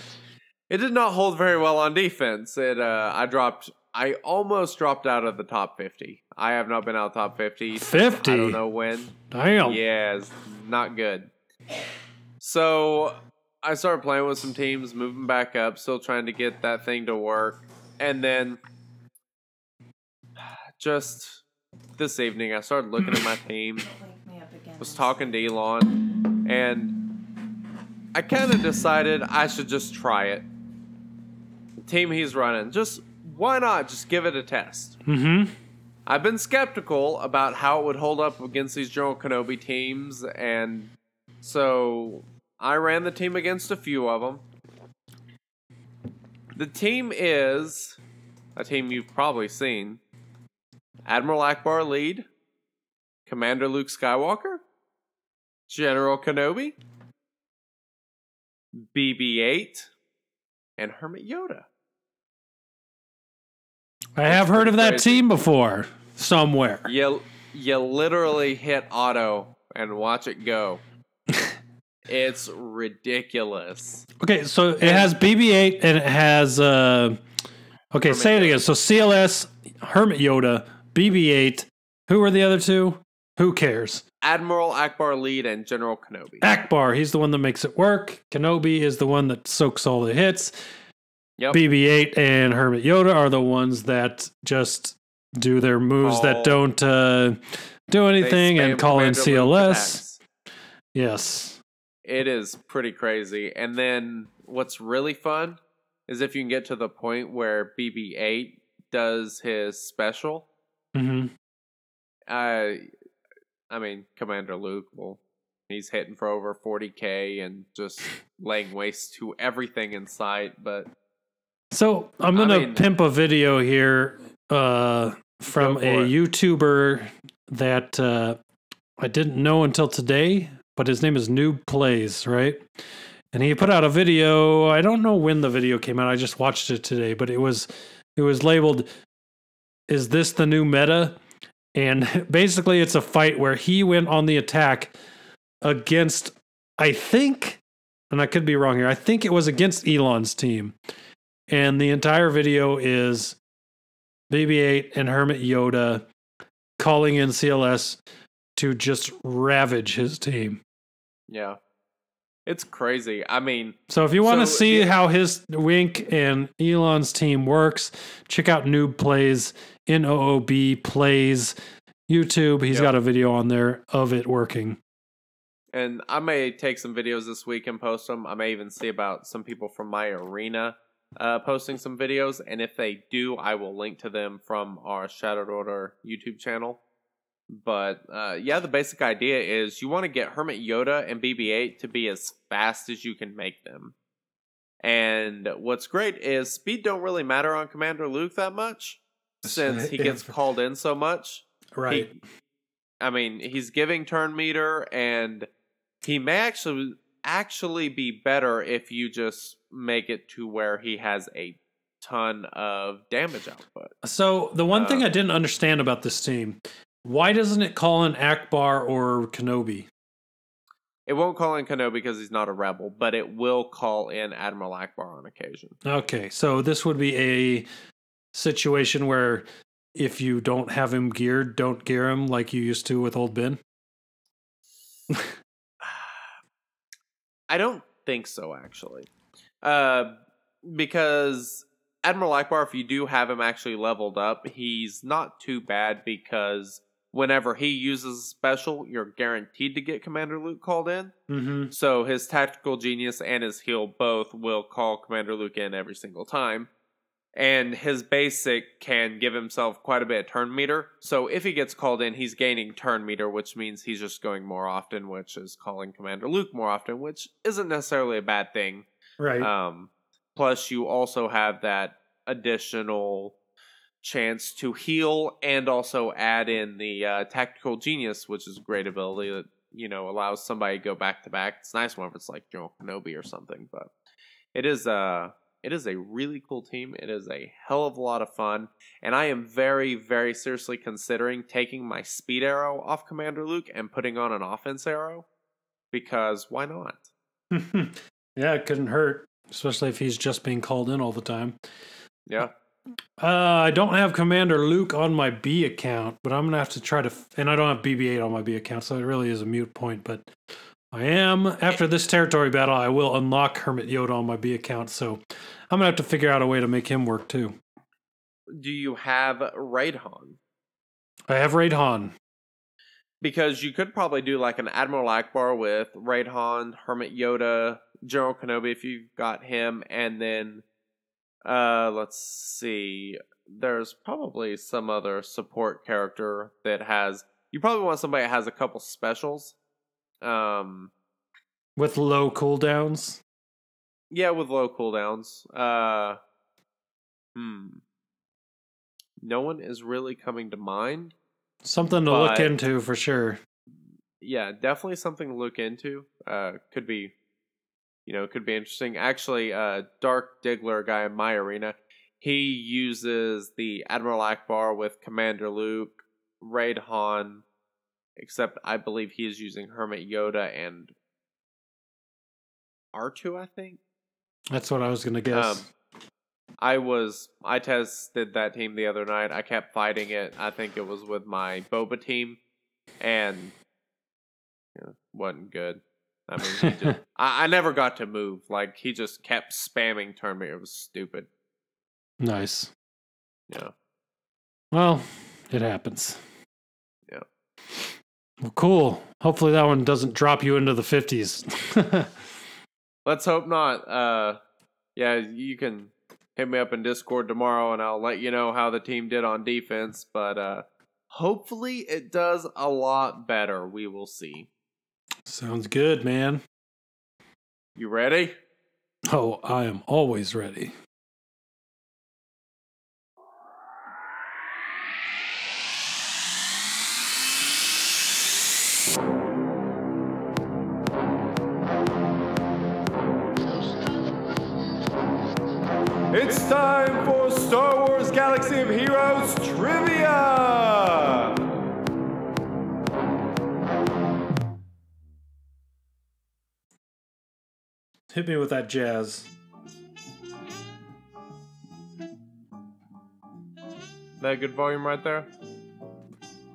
it did not hold very well on defense. It uh, I dropped. I almost dropped out of the top fifty. I have not been out top fifty. 50? I don't know when. Damn. Yeah, it's not good. So I started playing with some teams, moving back up, still trying to get that thing to work. And then [SIGHS] just this evening, I started looking at my [LAUGHS] team, was talking to Elon, and I kind of decided I should just try it. The team he's running, just why not just give it a test? Mm-hmm. I've been skeptical about how it would hold up against these General Kenobi teams, and so I ran the team against a few of them. The team is a team you've probably seen Admiral Ackbar lead, Commander Luke Skywalker, General Kenobi, BB 8, and Hermit Yoda. I have heard of that crazy. team before somewhere. You you literally hit auto and watch it go. It's ridiculous. Okay, so it has BB-8 and it has uh Okay, say it Yoda. again. So CLS, Hermit Yoda, BB-8. Who are the other two? Who cares? Admiral Ackbar lead and General Kenobi. Ackbar, he's the one that makes it work. Kenobi is the one that soaks all the hits. Yep. BB-8 and Hermit Yoda are the ones that just do their moves Call- that don't uh, do anything spam and call in Commander Luke CLS. attacks. Yes. It is pretty crazy. And then what's really fun is if you can get to the point where BB-8 does his special. hmm Uh, I mean, Commander Luke will. He's hitting for over 40k and just [LAUGHS] laying waste to everything in sight. But So I'm gonna mean- pimp a video here uh, from a it. YouTuber that uh, I didn't know until today, but his name is Noob Plays, right? And he put out a video. I don't know when the video came out. I just watched it today, but it was it was labeled "Is this the new meta?" And [LAUGHS] basically, it's a fight where he went on the attack against, I think, and I could be wrong here. I think it was against Elon's team and the entire video is BB-8 and Hermit Yoda calling in CLS to just ravage his team. Yeah, it's crazy. I mean, So if you want to So, see yeah. how his Wink and Elon's team works, check out Noob Plays N O O B Plays YouTube. He's Yep. got a video on there of it working. and I may take some videos this week and post them. I may even see about some people from my arena uh, posting some videos. And if they do, I will link to them from our Shadowed Order YouTube channel. But uh, yeah, the basic idea is you want to get Hermit Yoda and BB 8 to be as fast as you can make them. And what's great is speed don't really matter on Commander Luke that much [LAUGHS] since he gets called in so much. Right. He- I mean, he's giving turn meter, and he may actually actually be better if you just make it to where he has a ton of damage output. So the one thing Uh, I didn't understand about this team, why doesn't it call in Ackbar or Kenobi? It won't call in Kenobi because he's not a rebel, but it will call in Admiral Ackbar on occasion. Okay, so this would be a situation where if you don't have him geared, don't gear him like you used to with old Ben. [SIGHS] I don't think so, actually. Uh, because Admiral Ackbar, if you do have him actually leveled up, he's not too bad because whenever he uses a special, you're guaranteed to get Commander Luke called in. Mm-hmm. So his tactical genius and his heal both will call Commander Luke in every single time. And his basic can give himself quite a bit of turn meter. So if he gets called in, he's gaining turn meter, which means he's just going more often, which is calling Commander Luke more often, which isn't necessarily a bad thing. Right. Um, plus, you also have that additional chance to heal and also add in the uh, tactical genius, which is a great ability that you know allows somebody to go back to back. It's nice whenever it's like General Kenobi or something, but it is uh it is a really cool team. It is a hell of a lot of fun, and I am very very seriously considering taking my speed arrow off Commander Luke and putting on an offense arrow because why not? [LAUGHS] yeah, it couldn't hurt, especially if he's just being called in all the time. Yeah. Uh, I don't have Commander Luke on my B account, but I'm gonna have to try to. F- and I don't have BB-8 on my B account, so it really is a mute point. But I am after this territory battle. I will unlock Hermit Yoda on my B account, so I'm gonna have to figure out a way to make him work too. Do you have Raidhan? I have Raid Han. because you could probably do like an Admiral Ackbar with Raidhan, Hermit Yoda, General Kenobi if you've got him, and then uh let's see. There's probably some other support character that has you probably want somebody that has a couple specials. Um with low cooldowns. yeah, with low cooldowns. Uh hmm. No one is really coming to mind. Something to look into for sure. yeah, definitely something to look into. Uh, could be, you know, it could be interesting. Actually, uh, Dark Diggler guy in my arena, he uses the Admiral Ackbar with Commander Luke, Raid Han, except I believe he is using Hermit Yoda and R2, I think. That's what I was gonna guess. Um, I was I tested that team the other night. I kept fighting it. I think it was with my Boba team, and you know, wasn't good. I mean, just, [LAUGHS] I, I never got to move. Like he just kept spamming turn me. It was stupid. Nice. Yeah. Well, it happens. Yeah. Well, cool. Hopefully that one doesn't drop you into the 50s. [LAUGHS] Let's hope not. Uh, yeah, you can hit me up in Discord tomorrow, and I'll let you know how the team did on defense. But uh, hopefully, it does a lot better. We will see. Sounds good, man. You ready? Oh, I am always ready. It's time for Star Wars Galaxy of Heroes trivia. Hit me with that jazz. That good volume right there.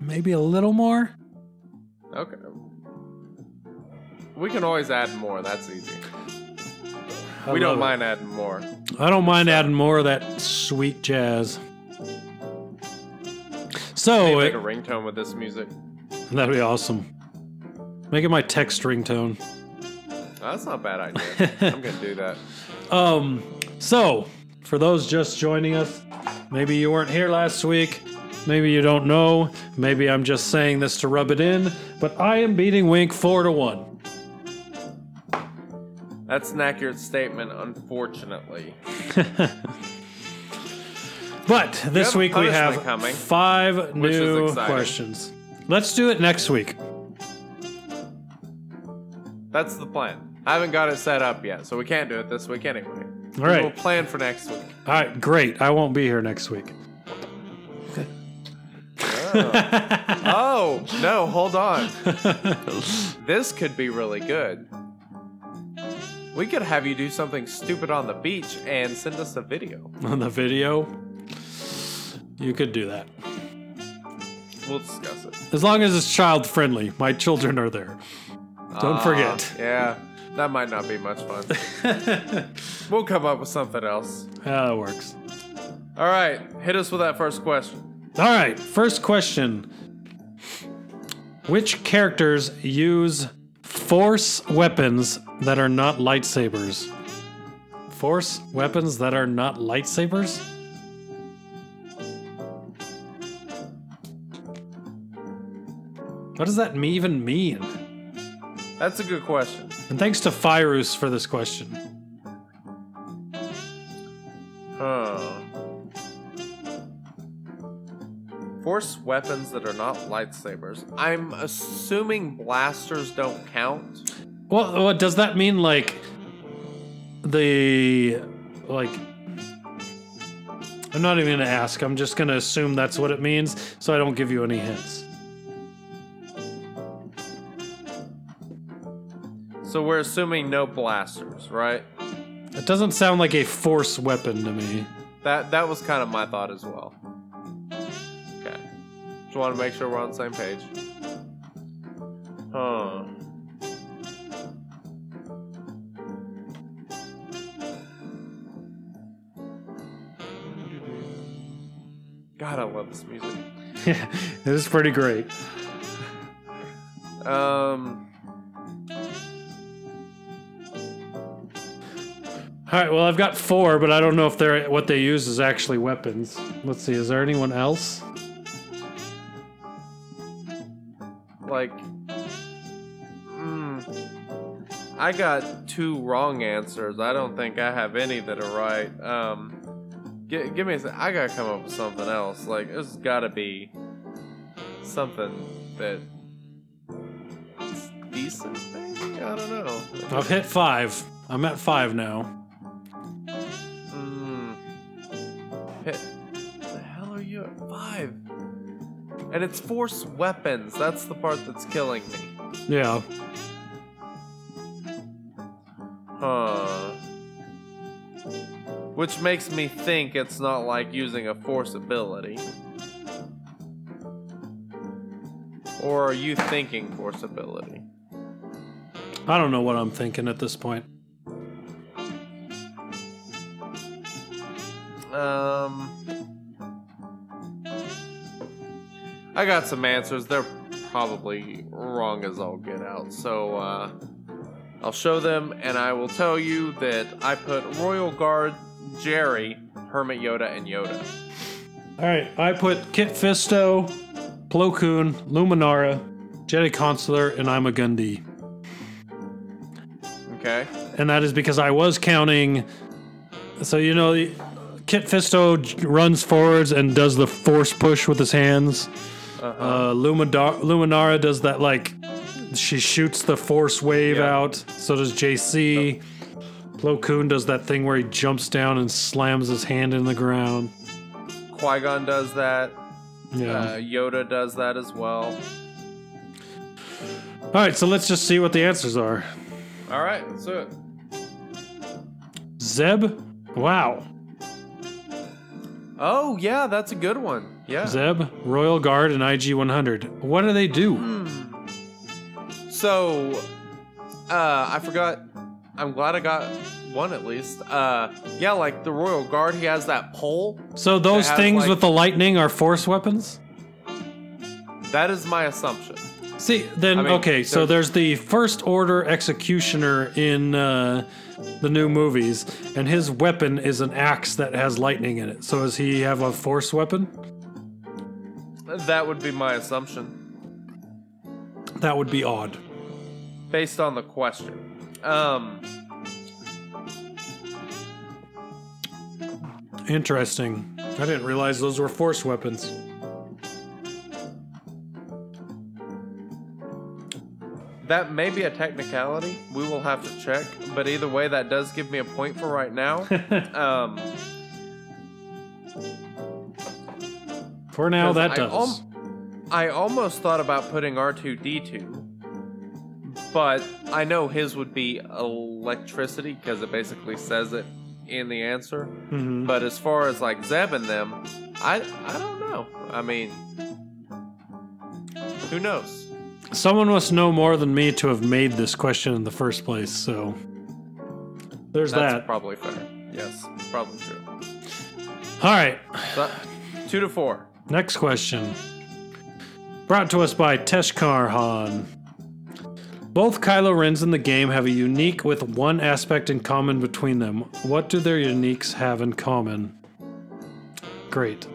Maybe a little more? Okay. We can always add more. That's easy. I we don't it. mind adding more. I don't mind adding more of that sweet jazz. So, Maybe make it, a ringtone with this music. that'd be awesome. Make it my text ringtone. That's not a bad idea. I'm gonna do that. [LAUGHS] Um, so for those just joining us, maybe you weren't here last week, maybe you don't know, maybe I'm just saying this to rub it in, but I am beating Wink four to one. That's an accurate statement, unfortunately. [LAUGHS] But this week we have coming, five new questions. Let's do it next week. That's the plan. I haven't got it set up yet, so we can't do it this week anyway. All right. We'll plan for next week. All right, great. I won't be here next week. Oh, [LAUGHS] no, hold on. [LAUGHS] This could be really good. We could have you do something stupid on the beach and send us a video. On the video, you could do that. We'll discuss it. As long as it's child friendly. My children are there. Don't Ah, forget. Yeah, that might not be much fun. [LAUGHS] we'll come up with something else. Yeah, that works. All right, hit us with that first question. All right, first question. Which characters use force weapons that are not lightsabers? Force weapons that are not lightsabers? What does that even mean? That's a good question. And thanks to Firus for this question. Huh. Force weapons that are not lightsabers. I'm assuming blasters don't count. Well, what does that mean? Like the like. I'm not even gonna ask. I'm just gonna assume that's what it means, so I don't give you any hints. So we're assuming no blasters, right? It doesn't sound like a force weapon to me. That that was kind of my thought as well. Okay. Just want to make sure we're on the same page. Huh. God, I love this music. [LAUGHS] it is pretty great. Um, All right, well, I've got four, but I don't know if they're what they use is actually weapons. Let's see. Is there anyone else? like, mm, I got two wrong answers. I don't think I have any that are right. Um, gi- give me a sec. I gotta come up with something else. Like, this has got to be something that decent. Maybe I don't know. I've hit five. I'm at five now. And it's force weapons. That's the part that's killing me. Yeah. Huh. Which makes me think it's not like using a force ability. Or are you thinking force ability? I don't know what I'm thinking at this point. Um, I got some answers. They're probably wrong as all get out. So uh, I'll show them, and I will tell you that I put Royal Guard, Jerry, Hermit Yoda, and Yoda. All right, I put Kit Fisto, Plo Koon, Luminara, Jedi Consular, and Ima-Gun Di. Okay. and that is because I was counting. So you know, Kit Fisto runs forwards and does the force push with his hands. Uh Lumidar- Luminara does that like she shoots the force wave Yeah. out. So does JC. Plo Koon does that thing where he jumps down and slams his hand in the ground. Qui Gon does that. Yeah. Uh, Yoda does that as well. All right, so let's just see what the answers are. All right, let's do it. Zeb. Wow. Oh yeah, that's a good one. Yeah. Zeb, Royal Guard, and IG 100. What do they do? So, uh, I forgot. I'm glad I got one at least. Uh, yeah, like the Royal Guard, he has that pole. So those has, things like- with the lightning are force weapons? That is my assumption. See, then I mean, okay, so there's- there's the first order executioner in uh, the new movies, and his weapon is an axe that has lightning in it. So does he have a force weapon? That would be my assumption That would be odd. based on the question. Um, Interesting. I didn't realize those were force weapons. that may be a technicality. We will have to check. But either way, that does give me a point for right now. [LAUGHS] um, For now, that I does. al- I almost thought about putting R2D2, but I know his would be electricity because it basically says it in the answer. Mhm. But as far as like Zeb and them, I I don't know. I mean, who knows? Someone must know more than me to have made this question in the first place. So there's That's that. probably fair. Yes, probably true. All right. So, two to four. Next question. Brought to us by Teshkar Han. Both Kylo Rens in the game have a unique with one aspect in common between them. What do their uniques have in common? Great.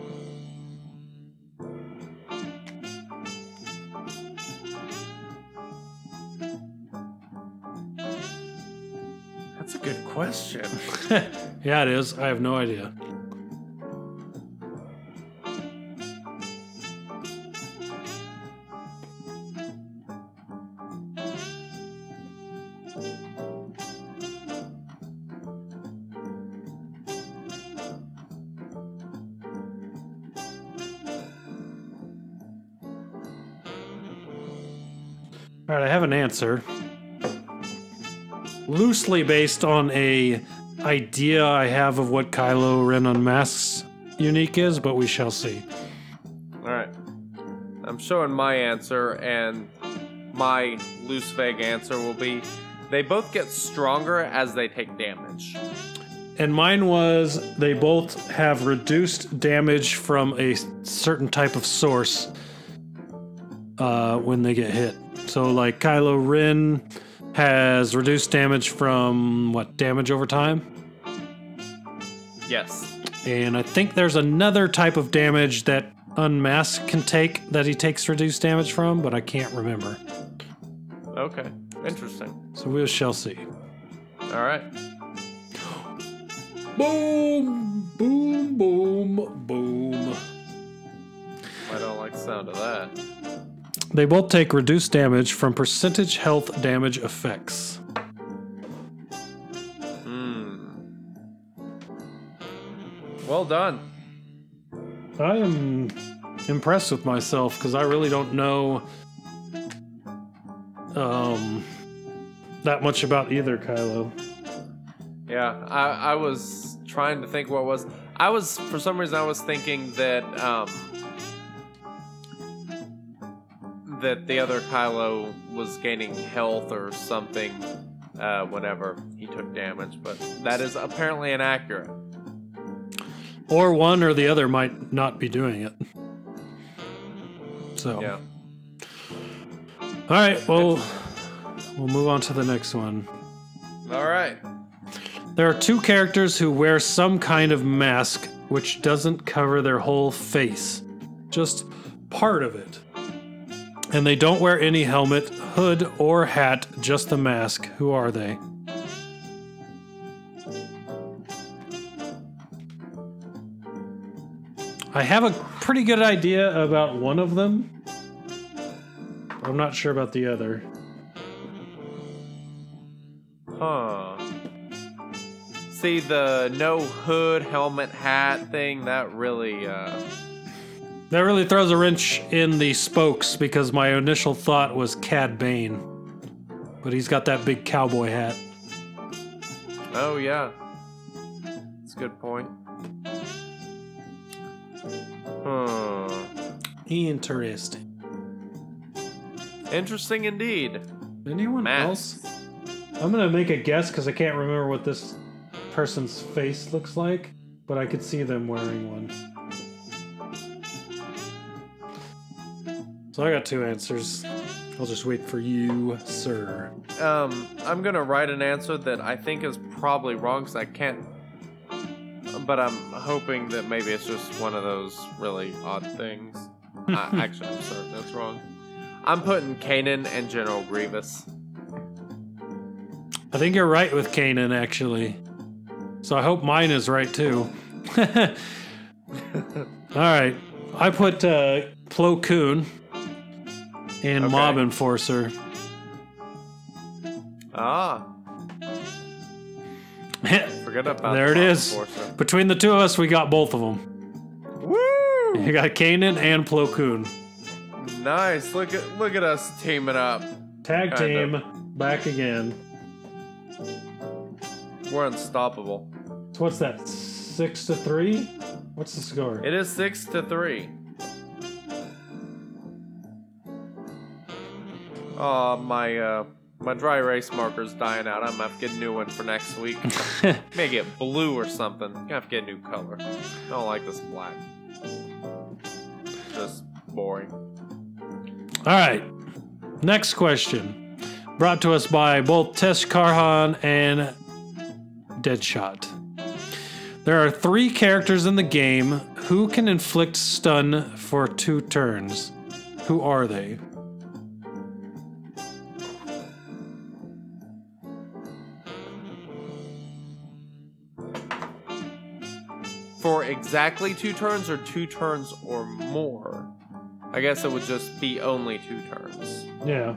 That's a good question. [LAUGHS] Yeah, it is. I have no idea. Answer. Loosely based on a idea I have of what Kylo Ren Unmasked's unique is, but we shall see. All right. I'm showing my answer, and my loose vague answer will be they both get stronger as they take damage. And mine was they both have reduced damage from a certain type of source uh, when they get hit. So, like Kylo Ren has reduced damage from what damage over time, Yes. and I think there's another type of damage that Unmask can take that he takes reduced damage from, but I can't remember. Okay. Interesting. So we shall see. All right. Boom, boom, boom, boom. I don't like the sound of that. They both take reduced damage from percentage health damage effects. Hmm. Well done. I am impressed with myself because I really don't know um, that much about either Kylo. Yeah, I, I was trying to think what was. I was for some reason I was thinking that um, that the other Kylo was gaining health or something uh, whenever he took damage, but that is apparently inaccurate. Or one or the other might not be doing it. So, Yeah. all right, well, we'll move on to the next one. All right. There are two characters who wear some kind of mask which doesn't cover their whole face, just part of it. And they don't wear any helmet, hood, or hat, just the mask. Who are they? I have a pretty good idea about one of them. I'm not sure about the other. Huh. See the no hood, helmet, hat thing. That really. uh That really throws a wrench in the spokes because my initial thought was Cad Bane. But he's got that big cowboy hat. Oh yeah. That's a good point. Hmm. Interesting. Interesting indeed. Anyone Masks. else? I'm gonna make a guess because I can't remember what this person's face looks like, but I could see them wearing one. So I got two answers. I'll just wait for you, sir. Um, I'm gonna write an answer that I think is probably wrong because I can't. But I'm hoping that maybe it's just one of those really odd things. [LAUGHS] I, actually, I'm certain that's wrong. I'm putting Kanan and General Grievous. I think you're right with Kanan, actually. So I hope mine is right too. [LAUGHS] All right. I put uh, Plo Koon and Okay. Mob Enforcer. Ah, [LAUGHS] forget about there it is. Enforcer. Between the two of us, we got both of them. Woo! [LAUGHS] You got Kanan and Plo Koon. Nice. Look at look at us teaming up. Tag Kind team, back again. We're unstoppable. So what's that? Six to three? What's the score? It is six to three. Oh, my uh, my dry erase marker's dying out. I'm gonna have to get a new one for next week. [LAUGHS] May get blue or something. Gonna have to get a new color. I don't like this black. Just boring. All right. Next question. Brought to us by both Tesh Karhan and Deadshot. There are three characters in the game who can inflict stun for two turns. Who are they? For exactly two turns or two turns or more. I guess it would just be only two turns. Yeah.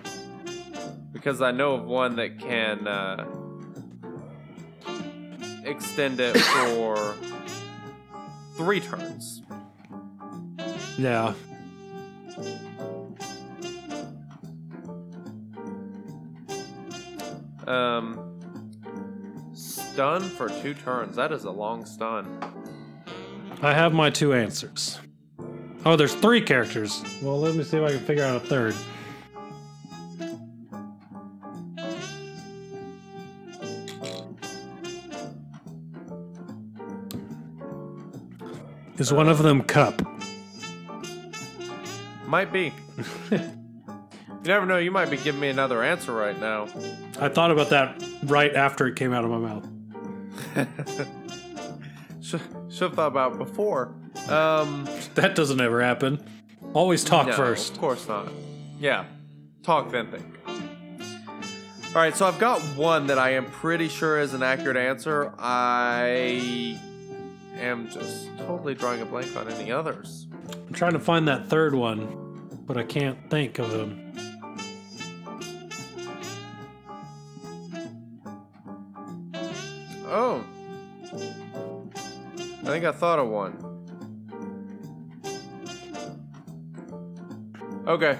Because I know of one that can uh, extend it for three turns. Yeah. Um, stun for two turns. That is a long stun. I have my two answers. Oh, there's three characters. Well, let me see if I can figure out a third. Is one of them Cup? Might be. you never know. You might be giving me another answer right now. I thought about that right after it came out of my mouth. [LAUGHS] Should, have thought about before. Um, [LAUGHS] That doesn't ever happen. Always talk no, first. Of course not. Yeah. Talk then think. All right, so I've got one that I am pretty sure is an accurate answer. I am just totally drawing a blank on any others. I'm trying to find that third one, but I can't think of them. Oh. I think I thought of one. Okay,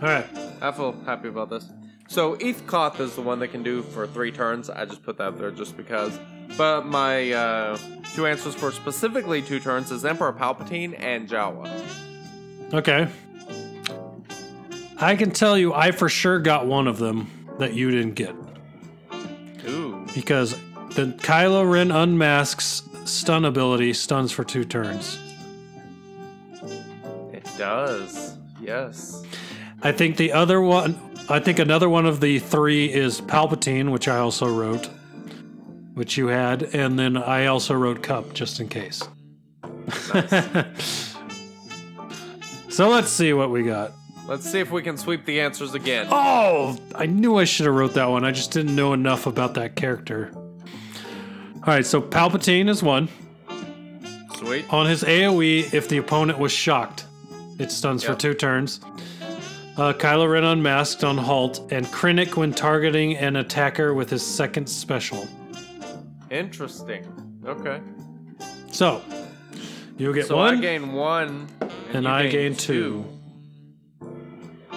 All right. I feel happy about this. So Eeth Koth is the one that can do for three turns. I just put that there just because. But my uh, two answers for specifically two turns is Emperor Palpatine and Jawa. Okay. I can tell you, I for sure got one of them that you didn't get Ooh. because the Kylo Ren unmasks stun ability stuns for two turns. It does. Yes. I think the other one, I think another one of the three is Palpatine, which I also wrote, which you had, and then I also wrote Cup just in case. [LAUGHS] so let's see what we got. Let's see if we can sweep the answers again. Oh, I knew I should have wrote that one. I just didn't know enough about that character. All right, so Palpatine is one. Sweet. On his AoE, if the opponent was shocked, it stuns for two turns. Uh, Kylo Ren unmasked on halt, and Krennic when targeting an attacker with his second special. Interesting. Okay. So, you get So one, I gain one, and you I gain two.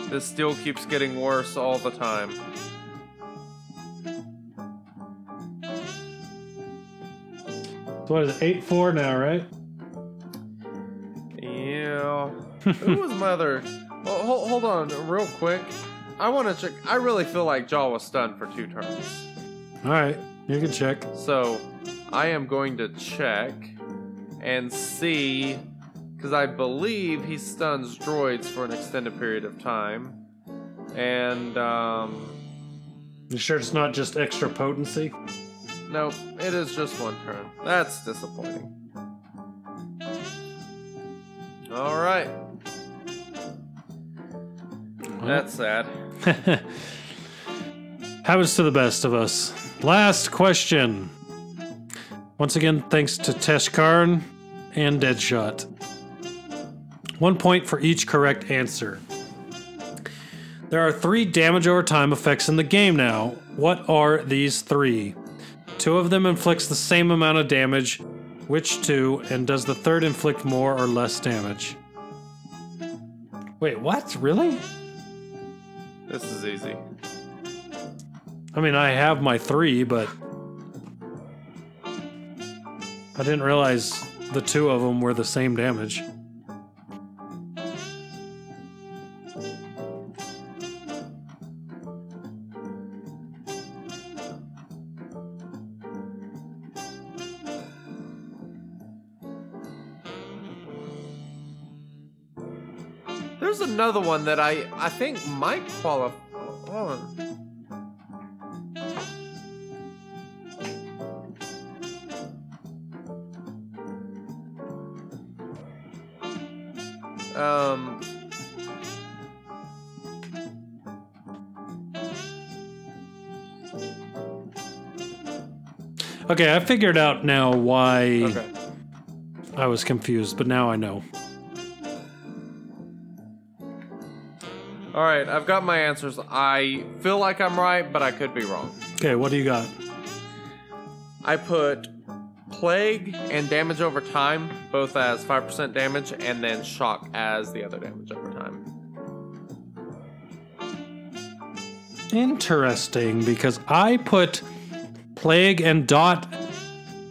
This still keeps getting worse all the time. So what is it, 8 4 now, right? Yeah. Who was my other? Well, hold, hold on, real quick. I want to check. I really feel like Jaw was stunned for two turns. All right, you can check. So I am going to check and see because I believe he stuns droids for an extended period of time. And um You sure it's not just extra potency? Nope, it is just one turn. That's disappointing. All right. That's sad. [LAUGHS] Happens to the best of us. Last question. Once again, thanks to Tesh Karn and Deadshot. One point for each correct answer. There are three damage over time effects in the game now. What are these three? Two of them inflicts the same amount of damage. Which two? And does the third inflict more or less damage? Wait, what? Really? This is easy. I mean, I have my three, but I didn't realize the two of them were the same damage. Another one that I I think might qualify. On. Um. Okay, I figured out now why Okay. I was confused, but now I know. All right, I've got my answers. I feel like I'm right, but I could be wrong. Okay, what do you got? I put plague and damage over time both as 5% damage and then shock as the other damage over time. Interesting, because I put Plague and Dot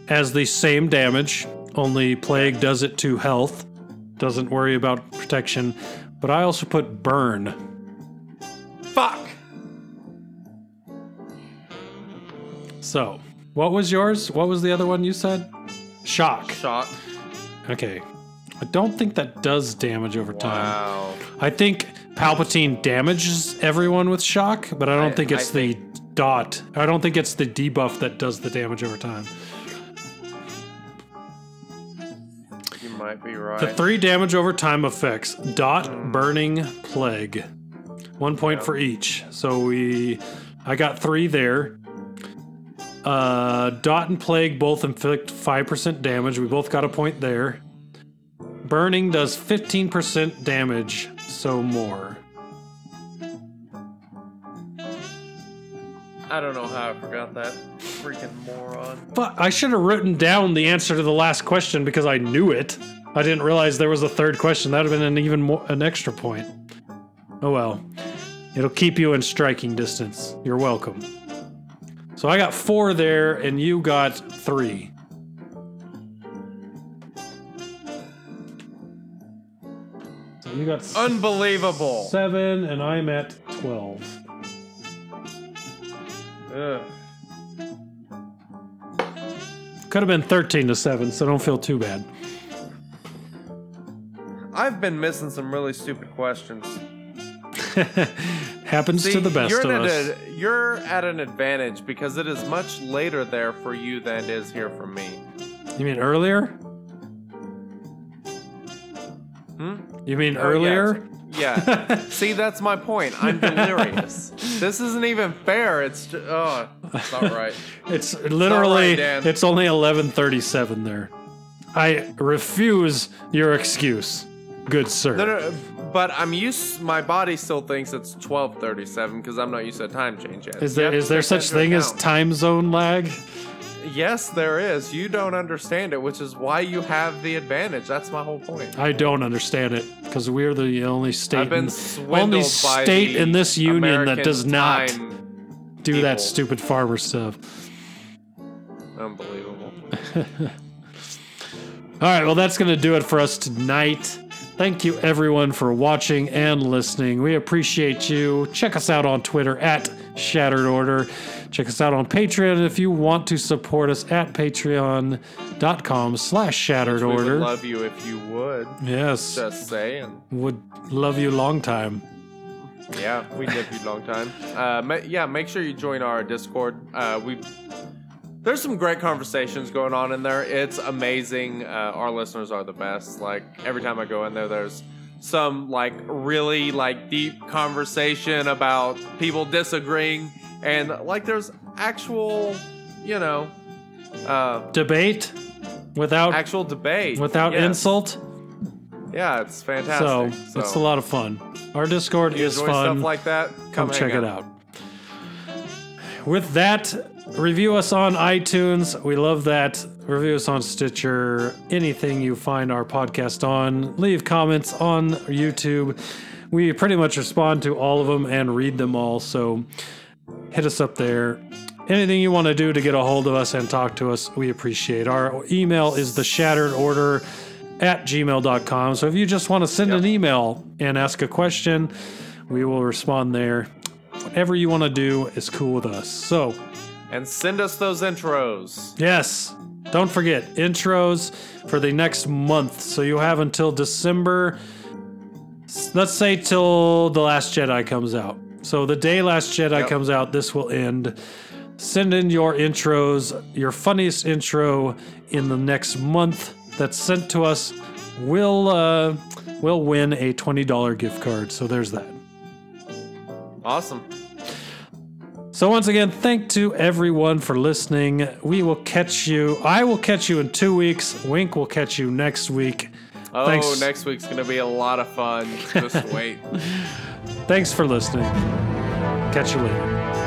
as the same damage, only Plague does it to health, doesn't worry about protection, but I also put Burn. Fuck! So, what was yours? What was the other one you said? Shock. Shock. Okay. I don't think that does damage over time. Wow. I think Palpatine damages everyone with shock, but I don't I- think it's I the dot. I don't think it's the debuff that does the damage over time. You might be right. The three damage over time effects dot, hmm. burning, plague. One point for each. So we. I got three there. Uh, dot and plague both inflict 5% damage. We both got a point there. Burning does 15% damage, so more. I don't know how I forgot that. Freaking moron. But I should have written down the answer to the last question because I knew it. I didn't realize there was a third question. That would have been an even more an extra point. Oh well. It'll keep you in striking distance. You're welcome. So I got four there, and you got three. So you got Unbelievable. seven, and I'm at 12. Ugh. Could have been 13 to 7, so don't feel too bad. I've been missing some really stupid questions. [LAUGHS] Happens See, to the best you're of at us. A, you're at an advantage because it is much later there for you than it is here for me. You mean earlier? Hmm? You mean Oh, earlier? Yeah. [LAUGHS] See, that's my point. I'm delirious. [LAUGHS] this isn't even fair. It's just, oh, it's not right. It's literally Dan. it's only 11:37 there. I refuse your excuse, good sir. No, no, but I'm used. My body still thinks it's 12:37 because I'm not used to a time change yet. Is there is there such thing as time zone lag? Yes, there is. You don't understand it, which is why you have the advantage. That's my whole point. I don't understand it because we're the only state in, only state in this union that does not do that stupid farmer stuff. Unbelievable. [LAUGHS] All right, well, that's going to do it for us tonight. Thank you, everyone, for watching and listening. We appreciate you. Check us out on Twitter at Shattered Order. Check us out on Patreon if you want to support us at patreon.com slash shattered We would order. love you if you would. yes, Just saying. would love you long time. Yeah, we did you long time. Uh, ma- yeah, make sure you join our Discord. Uh, we there's some great conversations going on in there. It's amazing. Uh, our listeners are the best. Like every time I go in there, there's some like really like deep conversation about people disagreeing, and like there's actual, you know, uh, Debate without actual debate without Yes. insult. Yeah, it's fantastic. So, fantastic. it's a lot of fun. Our Discord You is fun. stuff like that. Come Come, check hang it out. With that, review us on iTunes. We love that. Review us on Stitcher. Anything you find our podcast on. Leave comments on YouTube. We pretty much respond to all of them and read them all. So hit us up there. Anything you want to do to get a hold of us and talk to us, we appreciate. Our email is the shattered order at gmail.com. So if you just want to send an email and ask a question, we will respond there. Whatever you want to do is cool with us. So, And send us those intros. yes, don't forget intros for the next month. So you have until December, let's say till The Last Jedi comes out. So the day Last Jedi Yep. comes out, this will end. Send in your intros, your funniest intro in the next month that's sent to us. We'll uh, we'll win a twenty dollar gift card. So there's that. Awesome. So once again, thank to everyone for listening. We will catch you. I will catch you in two weeks. Wink will catch you next week. Oh, Thanks. next week's gonna be a lot of fun. Just [LAUGHS] wait. Thanks for listening. Catch you later. Later.